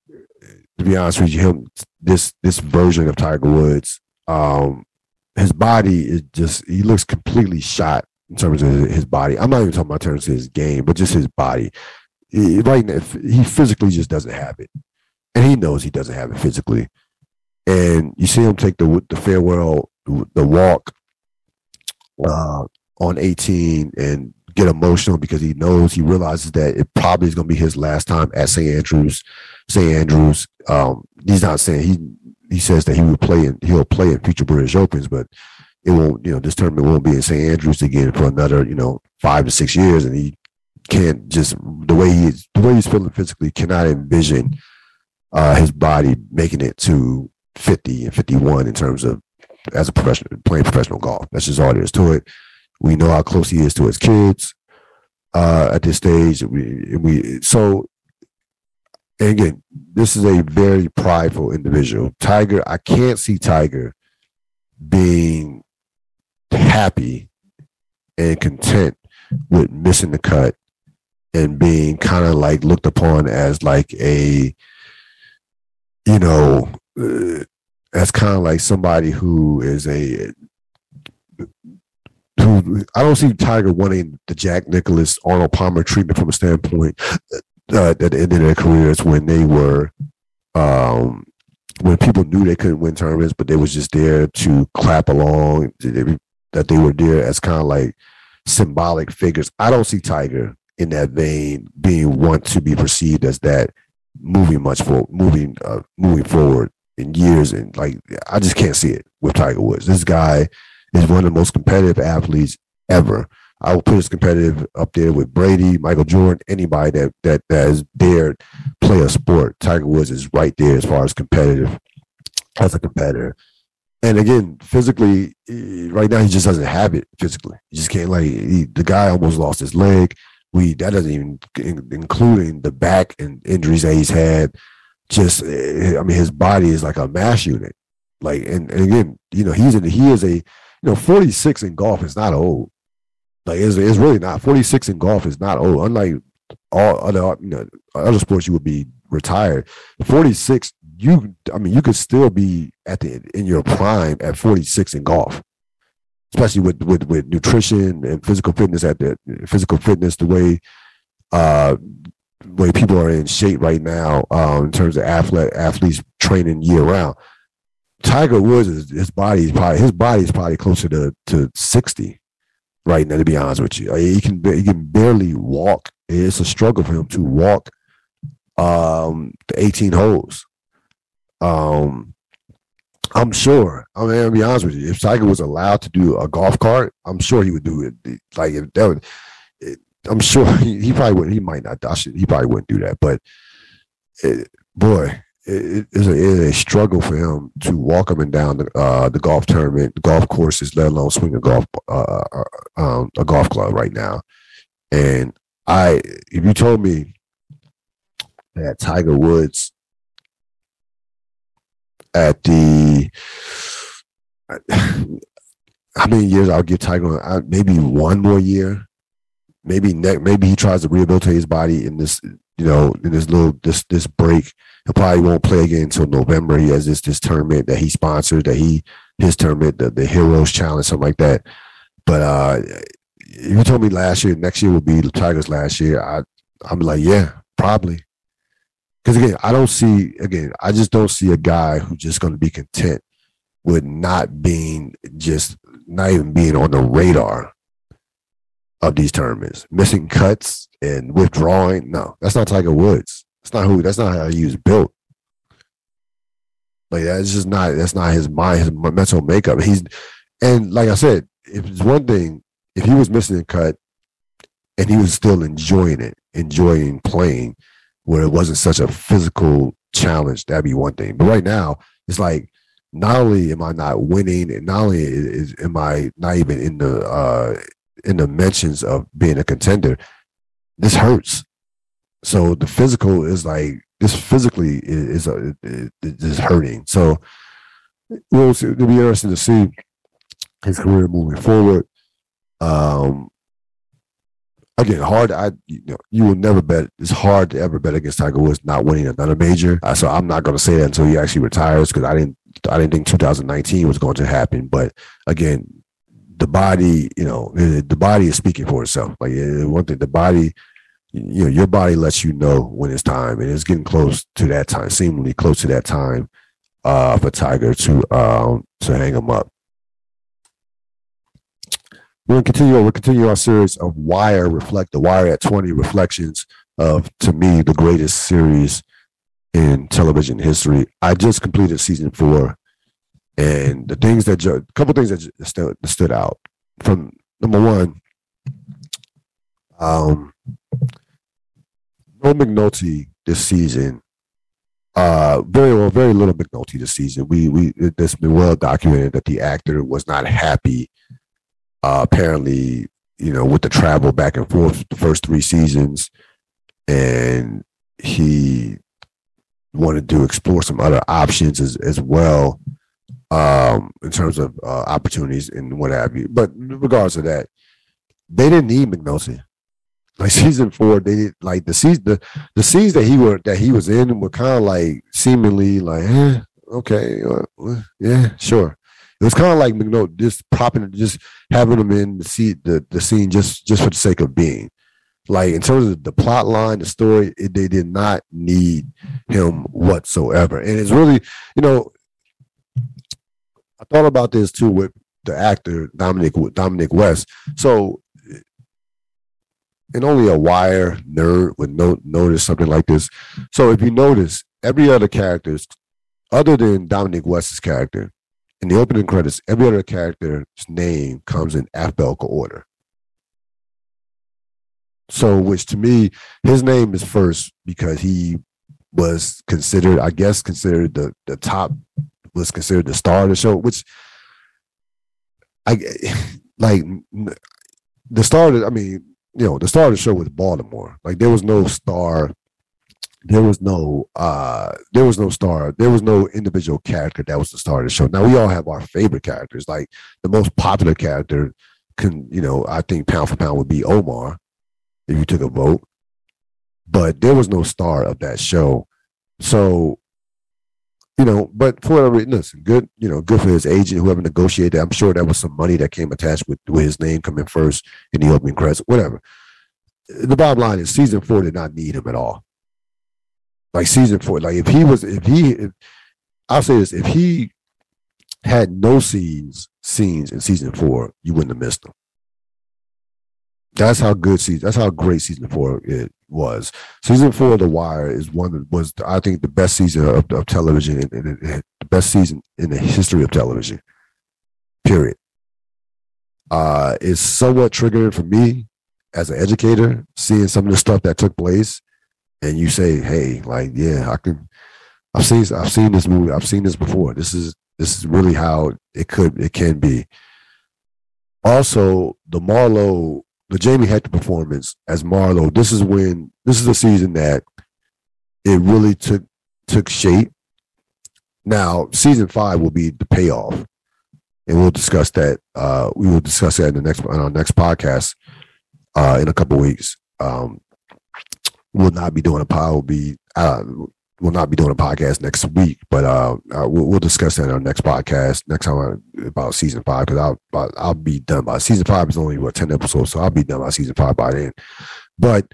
to be honest with you, him this this version of Tiger Woods, um, his body is just he looks completely shot in terms of his body. I'm not even talking about terms of his game, but just his body. He, right now, he physically just doesn't have it, and he knows he doesn't have it physically. and you see him take the the farewell, the walk uh, on 18, and get emotional because he knows he realizes that it probably is going to be his last time at St. Andrews. St. Andrews. Um, he's not saying he he says that he will play in he'll play in future British Opens, but it won't. You know, this tournament won't be in St. Andrews again for another you know five to six years, and he can't just the way he's the way he's feeling physically cannot envision uh, his body making it to 50 and 51 in terms of as a professional playing professional golf. That's just all there is to it. We know how close he is to his kids uh, at this stage. We, we so again, this is a very prideful individual. Tiger, I can't see Tiger being happy and content with missing the cut and being kind of like looked upon as like a you know uh, as kind of like somebody who is a who I don't see Tiger wanting the Jack Nicklaus, Arnold Palmer treatment from a standpoint at the end of their careers when they were um when people knew they couldn't win tournaments but they was just there to clap along that they were there as kind of like symbolic figures. I don't see Tiger in that vein being want to be perceived as that moving much for moving uh, moving forward in years and like I just can't see it with Tiger Woods. This guy is one of the most competitive athletes ever. I will put his competitive up there with Brady, Michael Jordan, anybody that that, that has dared play a sport. Tiger Woods is right there as far as competitive as a competitor. And again, physically, right now he just doesn't have it physically. He just can't like he, the guy almost lost his leg we that doesn't even including the back and injuries that he's had. Just eh, I mean, his body is like a mass unit. Like and, and again, you know, he's in he is a you know 46 in golf is not old. Like it's, it's really not 46 in golf is not old. Unlike all other you know other sports, you would be retired. 46, you I mean, you could still be at the in your prime at 46 in golf especially with with with nutrition and physical fitness at the physical fitness the way uh way people are in shape right now um in terms of athlete athletes training year round tiger woods is, his body is probably his body is probably closer to to 60 right now to be honest with you he can he can barely walk it's a struggle for him to walk um the 18 holes um I'm sure. I mean, to be honest with you, if Tiger was allowed to do a golf cart, I'm sure he would do it. Like if that would, it, I'm sure *laughs* he, he, probably wouldn't. He might not. He probably wouldn't do that. But it, boy, it is a, a, struggle for him to walk up and down the, uh, the golf tournament, golf courses, let alone swing a golf uh, uh, um, a golf club right now. And I, if you told me that Tiger Woods at the how many years I'll give Tiger? Maybe one more year. Maybe next. Maybe he tries to rehabilitate his body in this, you know, in this little this this break. He probably won't play again until November. He has this this tournament that he sponsors, that he his tournament, the, the Heroes Challenge, something like that. But uh you told me last year, next year will be the Tiger's last year, I I'm like, yeah, probably because again, I don't see again, I just don't see a guy who's just going to be content with not being just not even being on the radar of these tournaments, missing cuts and withdrawing. No, that's not Tiger Woods. That's not who. That's not how he was built. Like that's just not. That's not his mind. His mental makeup. He's and like I said, if it's one thing, if he was missing a cut and he was still enjoying it, enjoying playing, where it wasn't such a physical challenge, that'd be one thing. But right now, it's like not only am I not winning, and not only is, am I not even in the uh, in the mentions of being a contender, this hurts. So the physical is like this physically is is, is hurting. So we'll see, it'll be interesting to see his career moving forward. Um, again, hard. I you know you will never bet. It's hard to ever bet against Tiger Woods not winning another major. Uh, so I'm not going to say that until he actually retires because I didn't. I didn't think 2019 was going to happen. But again, the body, you know, the body is speaking for itself. Like one thing, the body, you know, your body lets you know when it's time, and it's getting close to that time, seemingly close to that time. uh, for Tiger to um, to hang him up. Gonna continue. We'll continue our series of Wire Reflect the Wire at twenty reflections of to me the greatest series in television history. I just completed season four, and the things that a couple things that stood, stood out from number one, um, no McNulty this season. Uh, very well, very little McNulty this season. We we it's been well documented that the actor was not happy. Uh, apparently, you know, with the travel back and forth the first three seasons, and he wanted to explore some other options as as well um, in terms of uh, opportunities and what have you. But regardless of that, they didn't need McNulty. Like *laughs* season four, they did like the season the, the scenes that he were that he was in were kind of like seemingly like, eh, okay, uh, yeah, sure. It was kind of like McNulty just propping, just having him in the seat, the, the scene just just for the sake of being. Like in terms of the plot line, the story, it, they did not need him whatsoever. And it's really, you know, I thought about this too with the actor Dominic Dominic West. So, and only a wire nerd would no, notice something like this. So, if you notice, every other characters, other than Dominic West's character, in the opening credits, every other character's name comes in alphabetical order. So, which to me, his name is first because he was considered, I guess, considered the the top was considered the star of the show, which I *laughs* like the star. Of I mean, you know, the star of the show was Baltimore. Like there was no star. There was no uh there was no star. There was no individual character that was the star of the show. Now we all have our favorite characters. Like the most popular character can, you know, I think pound for pound would be Omar if you took a vote. But there was no star of that show. So you know, but for whatever reason, listen, good, you know, good for his agent, whoever negotiated. I'm sure there was some money that came attached with, with his name coming first in the opening credits, whatever. The bottom line is season four did not need him at all. Like season four, like if he was, if he, if, I'll say this, if he had no scenes, scenes in season four, you wouldn't have missed him. That's how good season. That's how great season four it was. Season four of The Wire is one that was, I think, the best season of, of television and, and, and, the best season in the history of television. Period. Uh, it's somewhat triggering for me as an educator, seeing some of the stuff that took place, and you say, "Hey, like, yeah, I can." I've seen, I've seen this movie. I've seen this before. This is this is really how it could, it can be. Also, the Marlo the Jamie Hector performance as Marlo, this is when this is a season that it really took took shape. Now, season five will be the payoff, and we'll discuss that. Uh, we will discuss that in the next on our next podcast uh, in a couple weeks. Um, we'll not be doing a pod. Will be uh, we'll not be doing a podcast next week, but uh, uh, we'll, we'll, discuss that in our next podcast next time about season five because I'll I'll be done by season five is only what ten episodes, so I'll be done by season five by then. But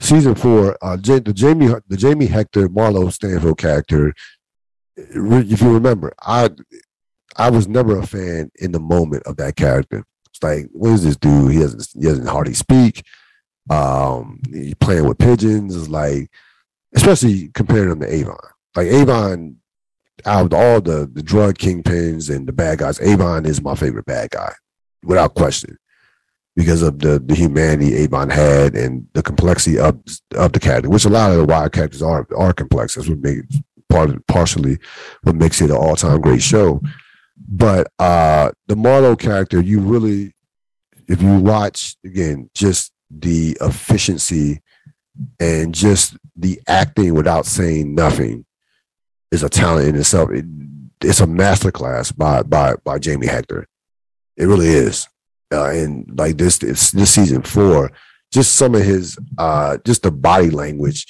season four, uh, J- the Jamie the Jamie Hector Marlo Stanfield character, if you remember, I I was never a fan in the moment of that character. It's like, what is this dude? He doesn't he doesn't hardly speak. Um, he playing with pigeons. It's like especially comparing them to Avon. Like Avon, out of all the the drug kingpins and the bad guys, Avon is my favorite bad guy, without question, because of the the humanity Avon had and the complexity of of the character, which a lot of the Wire characters are are complex. That's what makes part of, partially what makes it an all time great show. But uh the Marlo character, you really, if you watch again, just the efficiency and just the acting without saying nothing is a talent in itself. It, it's a masterclass by by by Jamie Hector. It really is. Uh, and like this, this this season four, just some of his uh just the body language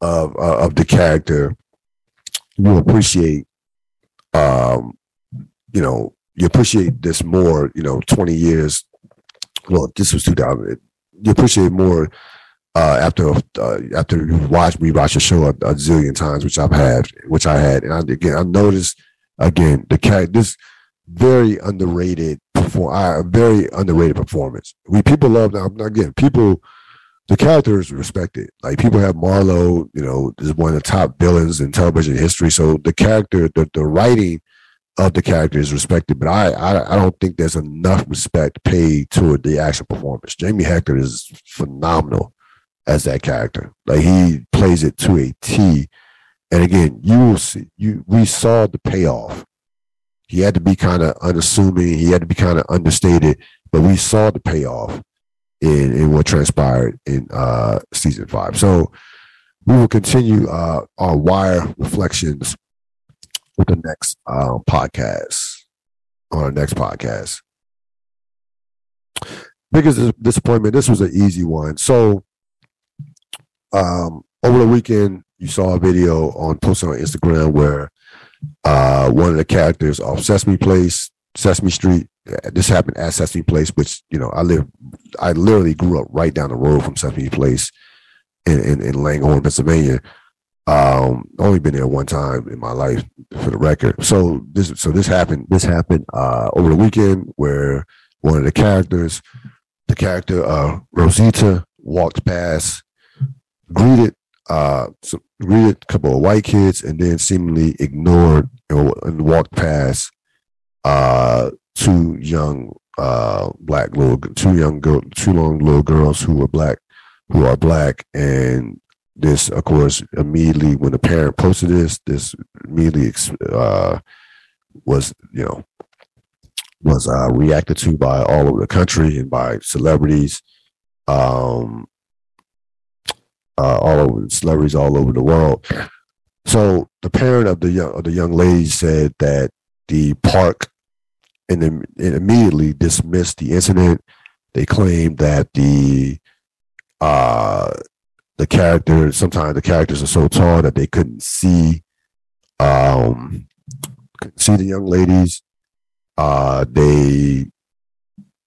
of uh, of the character, you appreciate. Um, you know, you appreciate this more. You know, twenty years. Well, this was two thousand. You appreciate more uh, after uh, after you watch me watch the show a, a, zillion times, which I've had, which I had, and I, again I noticed again the cat this very underrated perform, uh, very underrated performance. We people love now again people. The character is respected. Like people have Marlo, you know, is one of the top villains in television history. So the character, the, the writing of the character is respected, but I, I, I don't think there's enough respect paid to the actual performance. Jamie Hector is phenomenal as that character. Like he plays it to a T. And again, you will see you we saw the payoff. He had to be kind of unassuming, he had to be kind of understated, but we saw the payoff in, in what transpired in uh season five. So we will continue uh our wire reflections with the next uh, podcast on our next podcast. Biggest disappointment. This was an easy one. So um, over the weekend, you saw a video on posted on Instagram where uh, one of the characters off Sesame Place, Sesame Street. This happened at Sesame Place, which you know I live. I literally grew up right down the road from Sesame Place in in, in Langhorne, Pennsylvania. Um, only been there one time in my life, for the record. So this, so this happened. This happened uh, over the weekend where one of the characters, the character uh, Rosita, walked past greeted uh some, greeted a couple of white kids and then seemingly ignored and, and walked past uh two young uh black little two young girl two young little girls who were black who are black. And this of course immediately when the parent posted this this immediately uh was you know was uh reacted to by all over the country and by celebrities. Um uh, all over celebrities all over the world. So the parent of the young of the young lady said that the park and, then, immediately dismissed the incident. They claimed that the uh, the characters sometimes the characters are so tall that they couldn't see um, couldn't see the young ladies. Uh, they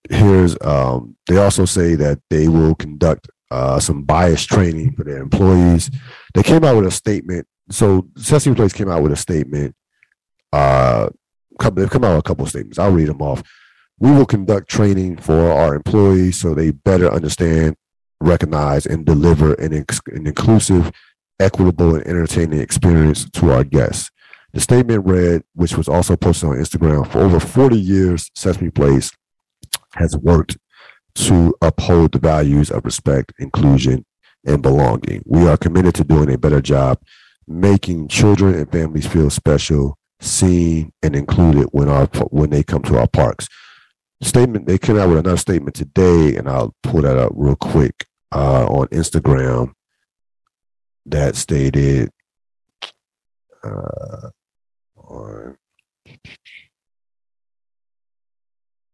here's um, they also say that they will conduct uh, some bias training for their employees. They came out with a statement. So Sesame Place came out with a statement. Uh, they've come out with a couple of statements. I'll read them off. We will conduct training for our employees so they better understand, recognize, and deliver an, an inclusive, equitable, and entertaining experience to our guests. The statement read, which was also posted on Instagram, for over 40 years, Sesame Place has worked to uphold the values of respect, inclusion, and belonging. We are committed to doing a better job making children and families feel special, seen, and included when our when they come to our parks. Statement they came out with another statement today, and I'll pull that up real quick uh, on Instagram. That stated, uh, on,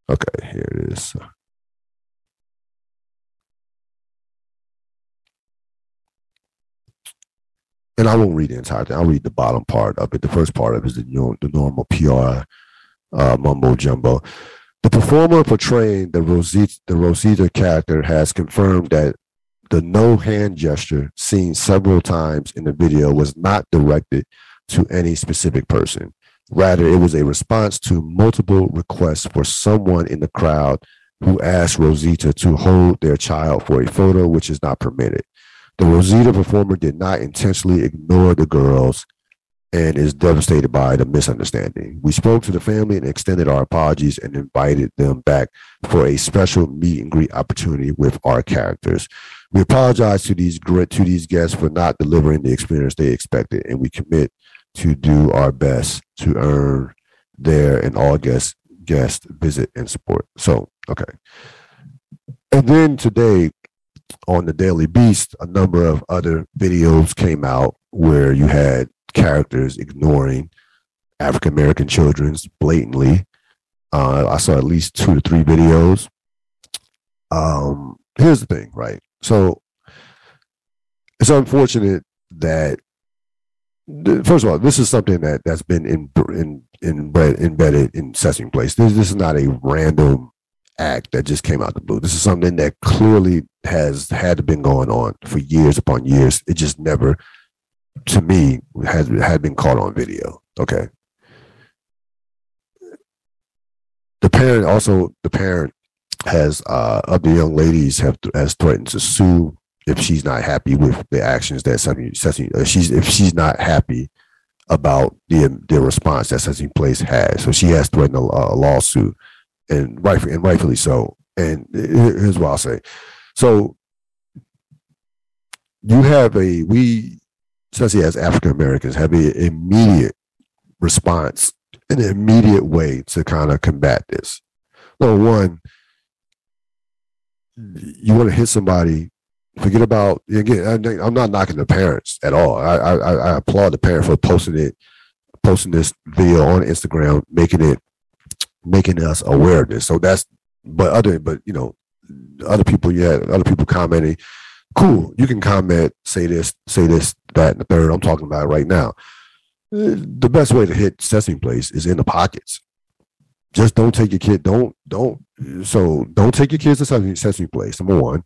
okay, here it is. And I won't read the entire thing. I'll read the bottom part of it. The first part of it is the, the normal PR uh, mumbo jumbo. The performer portraying the Rosita, the Rosita character has confirmed that the no hand gesture seen several times in the video was not directed to any specific person. Rather, it was a response to multiple requests for someone in the crowd who asked Rosita to hold their child for a photo, which is not permitted. The Rosita performer did not intentionally ignore the girls and is devastated by the misunderstanding. We spoke to the family and extended our apologies and invited them back for a special meet and greet opportunity with our characters. We apologize to these to these guests for not delivering the experience they expected, and we commit to do our best to earn their and all guests guest visit and support. So, okay. And then today, on the Daily Beast, a number of other videos came out where you had characters ignoring African American children blatantly. Uh, I saw at least two to three videos. Um, here's the thing, right? So it's unfortunate that first of all, this is something that that's been in, in, in embedded in Sesame Place. This, this is not a random act that just came out the blue. This is something that clearly has had been going on for years upon years. It just never, to me, has had been caught on video. Okay. The parent also the parent has uh of the young ladies have has threatened to sue if she's not happy with the actions that Sesame uh, she's if she's not happy about the the response that Sesame Place has. So she has threatened a, a lawsuit, and rightfully and rightfully so. And here's what I'll say: so you have a we, especially as African Americans, have an immediate response, an immediate way to kind of combat this. Number one, you want to hit somebody forget about again. I'm not knocking the parents at all. I, I, I applaud the parent for posting it, posting this video on Instagram, making it, making us aware of this. So that's, but other, but you know, other people, yeah, other people commenting. Cool, you can comment, say this, say this, that, and the third. I'm talking about right now. The best way to hit Sesame Place is in the pockets. Just don't take your kid. Don't don't. So don't take your kids to Sesame, Place. Number one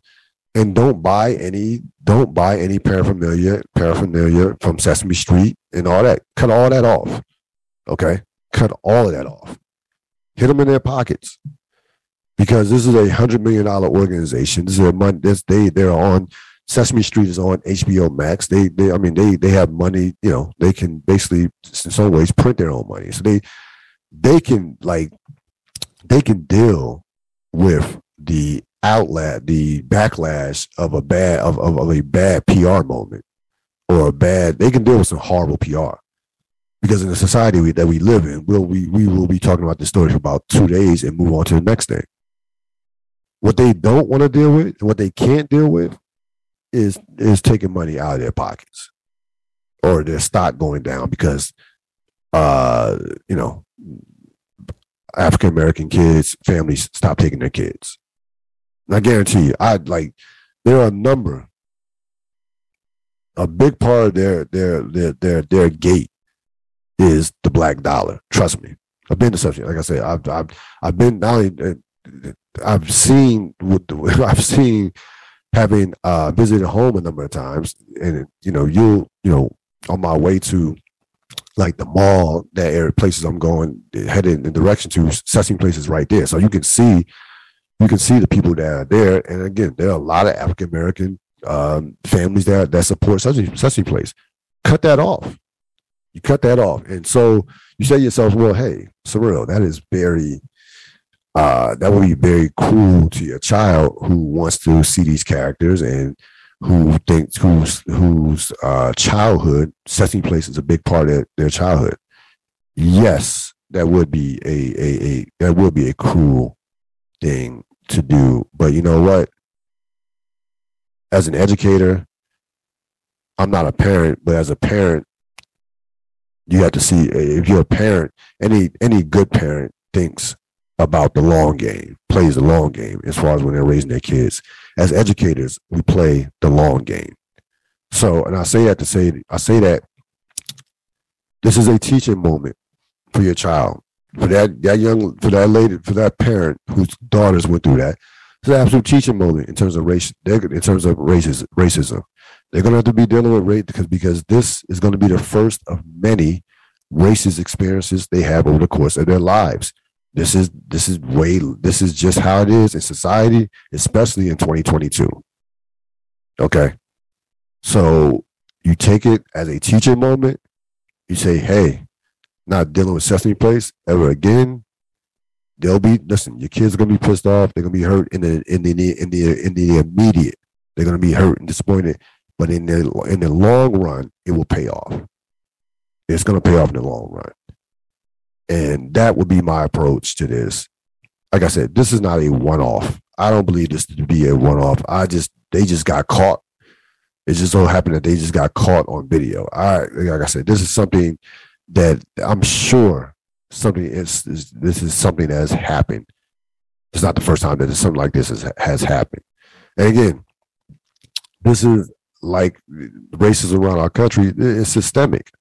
and don't buy any don't buy any paraphernalia paraphernalia from Sesame Street and all that. Cut all that off. Okay, cut all of that off. Hit them in their pockets because this is a hundred million dollar organization. This is a money. This they they're on Sesame Street is on HBO Max. They they I mean they they have money. You know they can basically in some ways print their own money. So they they can like they can deal with the outlet, the backlash of a bad of, of, of a bad PR moment or a bad they can deal with some horrible PR. Because in the society we, that we live in, we'll, we, we will be talking about this story for about two days and move on to the next thing. What they don't want to deal with and what they can't deal with is is taking money out of their pockets or their stock going down because uh you know African American kids families stop taking their kids I guarantee you, I like there are a number. A big part of their their their their their gate is the black dollar. Trust me. I've been to such like I said, I've I've I've been not only I've seen *laughs* I've seen having uh visited home a number of times and you know you you know on my way to like the mall that area places I'm going headed in the direction to Sesame places right there so you can see you can see the people that are there. And again, there are a lot of African American um, families that that support such a place. Cut that off. You cut that off, and so you say to yourself, "Well, hey, Cyril. That is very." Uh, that would be very cruel to your child who wants to see these characters and who thinks whose whose uh, childhood Sesame Place is a big part of their childhood. Yes, that would be a, a, a that would be a cruel thing to do. But you know what? As an educator, I'm not a parent, but as a parent, you have to see if you're a parent, any any good parent thinks about the long game, plays the long game as far as when they're raising their kids. As educators, we play the long game. So, and I say that to say, I say that this is a teaching moment for your child for that that young for that lady for that parent whose daughters went through that. It's an absolute teaching moment in terms of race. In terms of racism, racism, they're going to have to be dealing with race because because this is going to be the first of many racist experiences they have over the course of their lives. This is this is way this is just how it is in society, especially in 2022. Okay, so you take it as a teaching moment. You say, "Hey, not dealing with Sesame Place ever again, they'll be listen. Your kids are gonna be pissed off. They're gonna be hurt in the in the in the in the immediate. They're gonna be hurt and disappointed. But in the in the long run, it will pay off. It's gonna pay off in the long run, and that would be my approach to this. Like I said, this is not a one off. I don't believe this to be a one off. I just they just got caught. It just so happened that they just got caught on video. I like I said, this is something that I'm sure something is, is, this is something that has happened. It's not the first time that something like this has, has happened. And again, this is like racism around our country is systemic.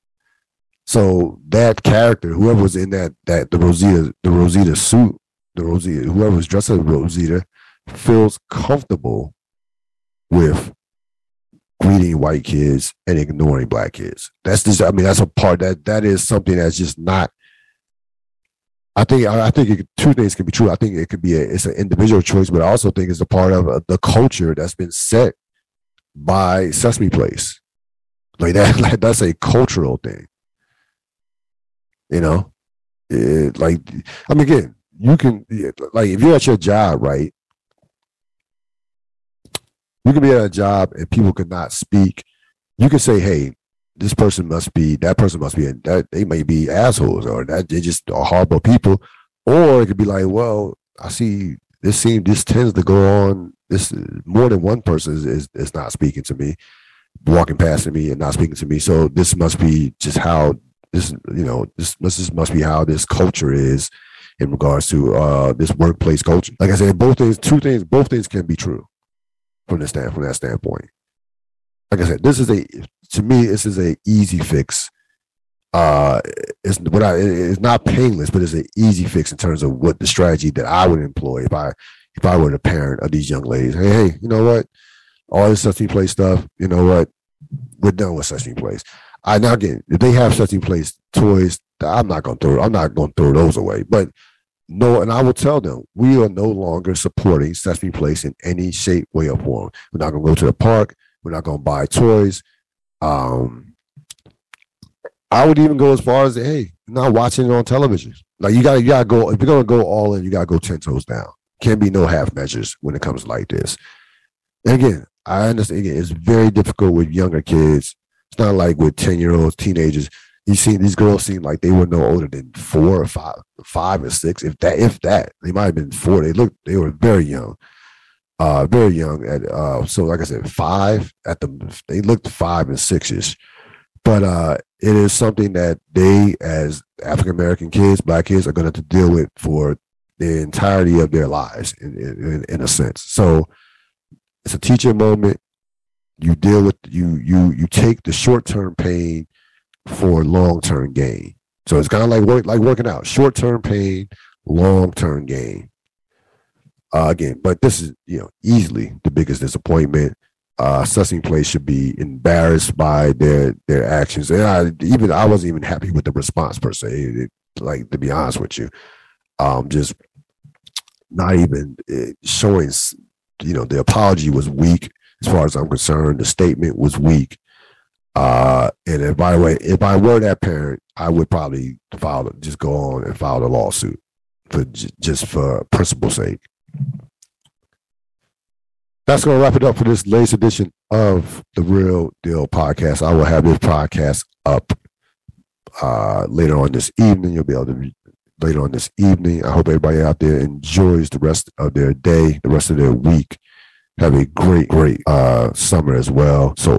So that character, whoever was in that that the Rosita the Rosita suit the Rosita, whoever was dressed as Rosita, feels comfortable with greeting white kids and ignoring black kids. That's just, I mean, that's a part that that is something that's just not. I think I think it, two things can be true. I think it could be a, it's an individual choice, but I also think it's a part of uh, the culture that's been set by Sesame Place. Like that, *laughs* like that's a cultural thing. You know, it, like I mean, again, you can like if you're at your job, right? You can be at a job and people could not speak. You can say, "Hey, this person must be that person must be that they may be assholes or that they just are horrible people," or it could be like, "Well, I see this seems this tends to go on. This more than one person is, is, is not speaking to me, walking past me and not speaking to me. So this must be just how this you know this this must be how this culture is." in regards to uh, this workplace culture. Like I said, both things, two things, both things can be true from the stand from that standpoint. Like I said, this is a to me, this is a easy fix. Uh, it's what I it's not painless, but it's an easy fix in terms of what the strategy that I would employ if I if I were the parent of these young ladies. Hey, hey, you know what? All this Sesame Place stuff, you know what? We're done with Sesame Place. I now again, if they have Sesame Place toys, I'm not gonna throw I'm not gonna throw those away. But no, and I will tell them we are no longer supporting Sesame Place in any shape, way, or form. We're not to go to the park. We're not to buy toys. Um, I would even go as far as hey, not watching it on television. Like you got to, you got to go. If you're to go all in, you got to go ten toes down. Can't be no half measures when it comes like this. And again, I understand. Again, it's very difficult with younger kids. It's not like with ten year olds, teenagers you see these girls seem like they were no older than four or five, five or six, if that, if that. They might have been four. They looked, they were very young, uh, very young. At uh, so like I said, five at the, they looked five and sixes, but uh, it is something that they, as African American kids, black kids, are going to have to deal with for the entirety of their lives, in, in, in a sense. So it's a teaching moment. You deal with you you you take the short term pain for long term gain. So it's kind of like work, like working out, short term pain, long term gain. Uh, again, but this is you know easily the biggest disappointment. Uh, Sesame Place should be embarrassed by their their actions, and I even I wasn't even happy with the response per se. It, like to be honest with you, um, just not even eh, showing. You know, the apology was weak as far as I'm concerned. The statement was weak. Uh, and if I were if I were that parent, I would probably file just go on and file a lawsuit for just for principle's sake. That's going to wrap it up for this latest edition of the Real Deal podcast. I will have this podcast up uh, later on this evening. You'll be able to later on this evening. I hope everybody out there enjoys the rest of their day, the rest of their week. Have a great, great uh, summer as well. So